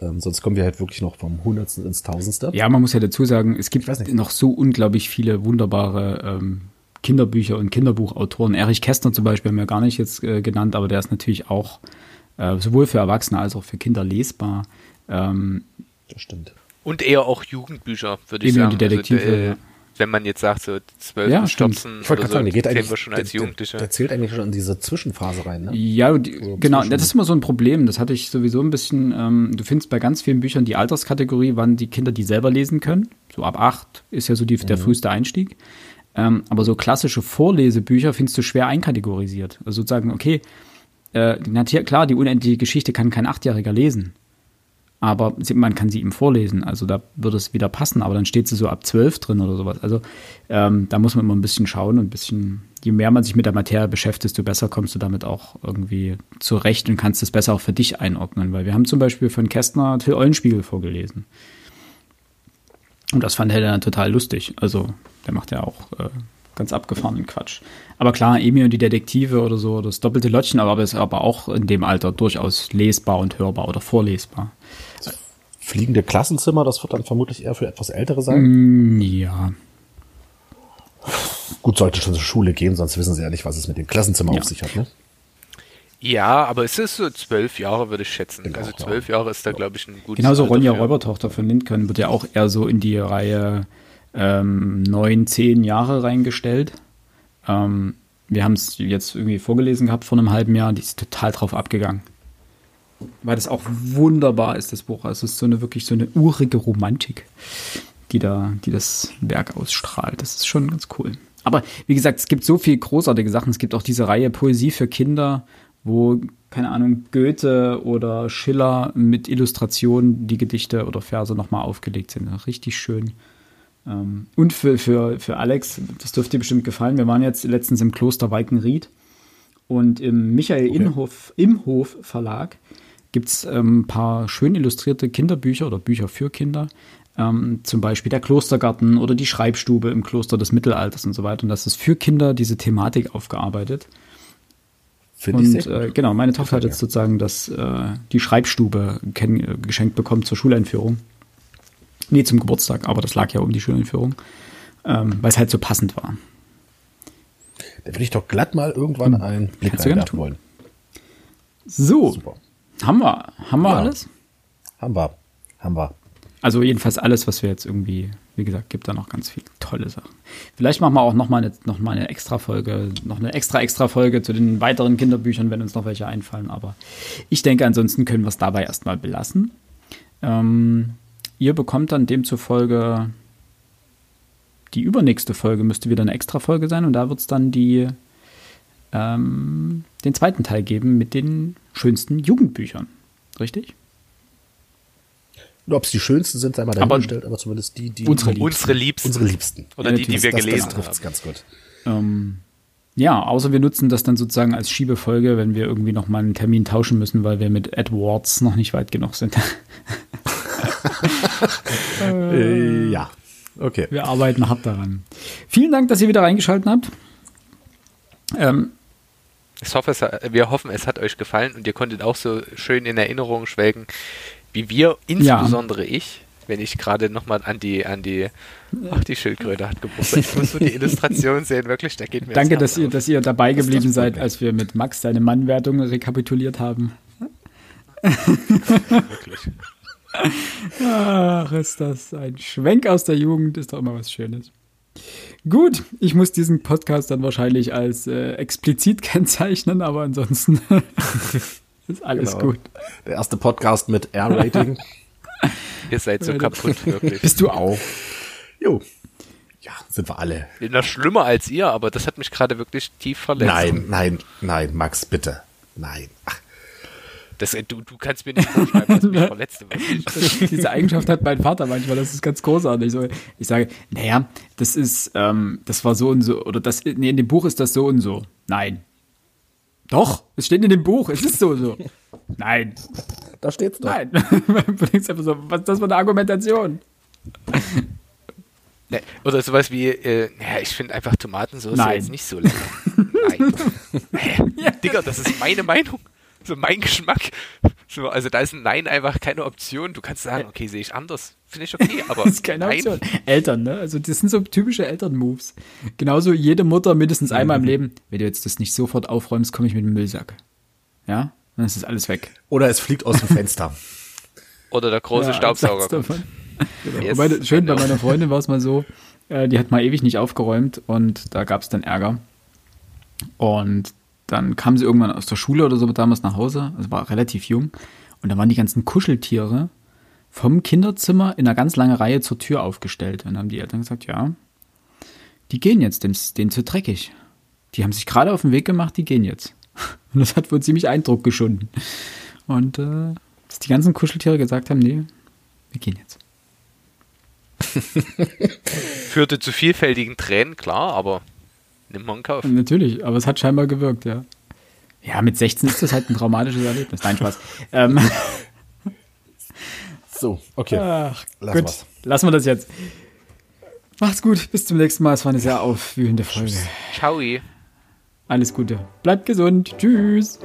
Ähm, sonst kommen wir halt wirklich noch vom Hundertsten ins Tausendste. Ja, man muss ja dazu sagen, es gibt weiß nicht. noch so unglaublich viele wunderbare ähm, Kinderbücher und Kinderbuchautoren. Erich Kästner zum Beispiel haben wir gar nicht jetzt äh, genannt, aber der ist natürlich auch äh, sowohl für Erwachsene als auch für Kinder lesbar. Ähm, Das stimmt. Und eher auch Jugendbücher, würde ich sagen. die Detektive, also, äh, ja. Wenn man jetzt sagt, so zwölf Ja. Stopfen Ich wollte oder gerade sagen, der geht eigentlich wir schon als Jugendliche. Der, der zählt eigentlich schon in diese Zwischenphase rein, ne? Ja, die, So genau, das ist immer so ein Problem. Das hatte ich sowieso ein bisschen. Ähm, du findest bei ganz vielen Büchern die Alterskategorie, wann die Kinder die selber lesen können. So ab acht ist ja so die, Mhm. der früheste Einstieg. Ähm, aber so klassische Vorlesebücher findest du schwer einkategorisiert. Also sozusagen, okay, äh, klar, die unendliche Geschichte kann kein Achtjähriger lesen. Aber man kann sie ihm vorlesen, also da würde es wieder passen, aber dann steht sie so ab zwölf drin oder sowas. Also ähm, da muss man immer ein bisschen schauen und ein bisschen, je mehr man sich mit der Materie beschäftigt, desto besser kommst du damit auch irgendwie zurecht und kannst es besser auch für dich einordnen. Weil wir haben zum Beispiel von Kästner Till Eulenspiegel vorgelesen. Und das fand er dann total lustig. Also der macht ja auch äh, ganz abgefahrenen Quatsch. Aber klar, Emil und die Detektive oder so, das doppelte Lottchen, aber ist aber auch in dem Alter durchaus lesbar und hörbar oder vorlesbar. Fliegende Klassenzimmer, das wird dann vermutlich eher für etwas Ältere sein. Mm, Ja, Gut, sollte schon zur Schule gehen, sonst wissen sie ja nicht, was es mit dem Klassenzimmer Ja. auf sich hat, ne? Ja, aber es ist so zwölf Jahre, würde ich schätzen. Denke also auch, ja. zwölf Jahre ist da, glaube ich, ein gutes genauso Alter Ronja für. Räubertochter von Lindgren wird ja auch eher so in die Reihe ähm, neun, zehn Jahre reingestellt. Ähm, wir haben es jetzt irgendwie vorgelesen gehabt vor einem halben Jahr, die ist total drauf abgegangen. Weil das auch wunderbar ist, das Buch. Also es ist so eine wirklich so eine urige Romantik, die da, die das Werk ausstrahlt. Das ist schon ganz cool. Aber wie gesagt, es gibt so viel großartige Sachen. Es gibt auch diese Reihe Poesie für Kinder, wo, keine Ahnung, Goethe oder Schiller mit Illustrationen die Gedichte oder Verse nochmal aufgelegt sind. Richtig schön. Ähm, Und für, für, für Alex, das dürfte dir bestimmt gefallen, wir waren jetzt letztens im Kloster Walkenried und im Michael Inhof, Imhof Verlag gibt es ähm, ein paar schön illustrierte Kinderbücher oder Bücher für Kinder. Ähm, zum Beispiel der Klostergarten oder die Schreibstube im Kloster des Mittelalters und so weiter. Und das ist für Kinder diese Thematik aufgearbeitet. Finde ich Und sehr gut. äh, genau, meine Tochter hat jetzt sozusagen das, äh, die Schreibstube geschenkt bekommen zur Schuleinführung. Nee, zum Geburtstag, aber das lag ja um die Schuleinführung, ähm, weil es halt so passend war. Da würde ich doch glatt mal irgendwann einen Blick reinwerfen wollen. So, Super. haben wir, haben wir Ja. alles? Haben wir. Haben wir. Also jedenfalls alles, was wir jetzt irgendwie, wie gesagt, gibt da noch ganz viele tolle Sachen. Vielleicht machen wir auch noch mal eine, noch mal eine extra Folge, noch eine extra extra Folge zu den weiteren Kinderbüchern, wenn uns noch welche einfallen. Aber ich denke, ansonsten können wir es dabei erstmal belassen. Ähm, ihr bekommt dann demzufolge die übernächste Folge müsste wieder eine extra Folge sein und da wird es dann die ähm, den zweiten Teil geben mit den schönsten Jugendbüchern. Richtig? Ob es die schönsten sind, sei mal Aber dahingestellt, aber, zumindest die, die unsere Unsere Liebsten. unsere Liebsten. Oder Ja, die, die wir das, gelesen das trifft's haben. ganz gut. Ähm, ja, außer wir nutzen das dann sozusagen als Schiebefolge, wenn wir irgendwie noch mal einen Termin tauschen müssen, weil wir mit Edwards noch nicht weit genug sind. [LAUGHS] Äh, ja. Okay. Wir arbeiten hart daran. Vielen Dank, dass ihr wieder reingeschaltet habt. Ähm, Ich hoffe, es, wir hoffen, es hat euch gefallen und ihr konntet auch so schön in Erinnerung schwelgen, wie wir, insbesondere ich, wenn ich gerade nochmal an die, an die, ach, die Schildkröte hat Geburtstag. Ich muss so die Illustration [LAUGHS] sehen, wirklich, da geht mir danke, das dass ihr, auf. dass ihr dabei geblieben freut seid, als wir mit Max seine Mannwertung rekapituliert haben. Wirklich. [LAUGHS] Ach, ist das ein Schwenk aus der Jugend, ist doch immer was Schönes. Gut, ich muss diesen Podcast dann wahrscheinlich als äh, explizit [LAUGHS] kennzeichnen, aber ansonsten [LAUGHS] ist alles Genau. gut. Der erste Podcast mit R-Rating. [LAUGHS] Ihr seid so kaputt, wirklich. Bist du auch? jo. Ja, sind wir alle. Bin noch schlimmer als ihr, aber das hat mich gerade wirklich tief verletzt. Nein, nein, nein, Max, bitte. Nein. Ach. Das, äh, du, du kannst mir nicht vorschreiben, was mich [LAUGHS] verletzt. [LAUGHS] Diese Eigenschaft hat mein Vater manchmal, das ist ganz großartig. So, ich sage, naja, das ist, ähm, das war so und so, oder das, nee, in dem Buch ist das so und so. Nein. Doch, es steht in dem Buch, es ist so und so. Nein, Da steht's doch. nein. [LAUGHS] du denkst einfach so, was ist das für eine Argumentation? Ne, Oder sowas wie, äh, naja, ich finde einfach Tomatensauce Nein. jetzt nicht so lecker. Nein. Digga, das ist meine Meinung. So mein Geschmack. So, also da ist ein Nein einfach keine Option. Du kannst sagen, okay, sehe ich anders. Finde ich okay, [LAUGHS] aber Das ist keine nein. Option. Eltern, ne? Also das sind so typische Eltern-Moves. Genauso jede Mutter mindestens einmal im Leben, wenn du jetzt das nicht sofort aufräumst, komme ich mit dem Müllsack. Ja? Dann ist das alles weg. Oder es fliegt aus dem Fenster. [LAUGHS] Oder der große Ja, Staubsauger. davon. Yes, Wobei, schön, bei genau. meiner Freundin war es mal so, äh, die hat mal ewig nicht aufgeräumt und da gab es dann Ärger. Und dann kam sie irgendwann aus der Schule oder so damals nach Hause, also war relativ jung, und da waren die ganzen Kuscheltiere vom Kinderzimmer in einer ganz langen Reihe zur Tür aufgestellt. Und dann haben die Eltern gesagt, ja, die gehen jetzt, ist denen zu dreckig. Die haben sich gerade auf den Weg gemacht, die gehen jetzt. [LAUGHS] Und das hat wohl ziemlich Eindruck geschunden. Und äh, dass die ganzen Kuscheltiere gesagt haben, nee, wir gehen jetzt. [LAUGHS] Führte zu vielfältigen Tränen, klar, aber nimmt man in Kauf. Natürlich, aber es hat scheinbar gewirkt, ja. Ja, mit 16 ist das halt ein traumatisches Erlebnis. Nein, Spaß. Ähm, [LAUGHS] So, okay. ach, Lass gut, mal's. lassen wir das jetzt. Macht's gut, bis zum nächsten Mal. Es war eine sehr aufwühlende Folge. Ciao. Alles Gute. Bleibt gesund. Tschüss.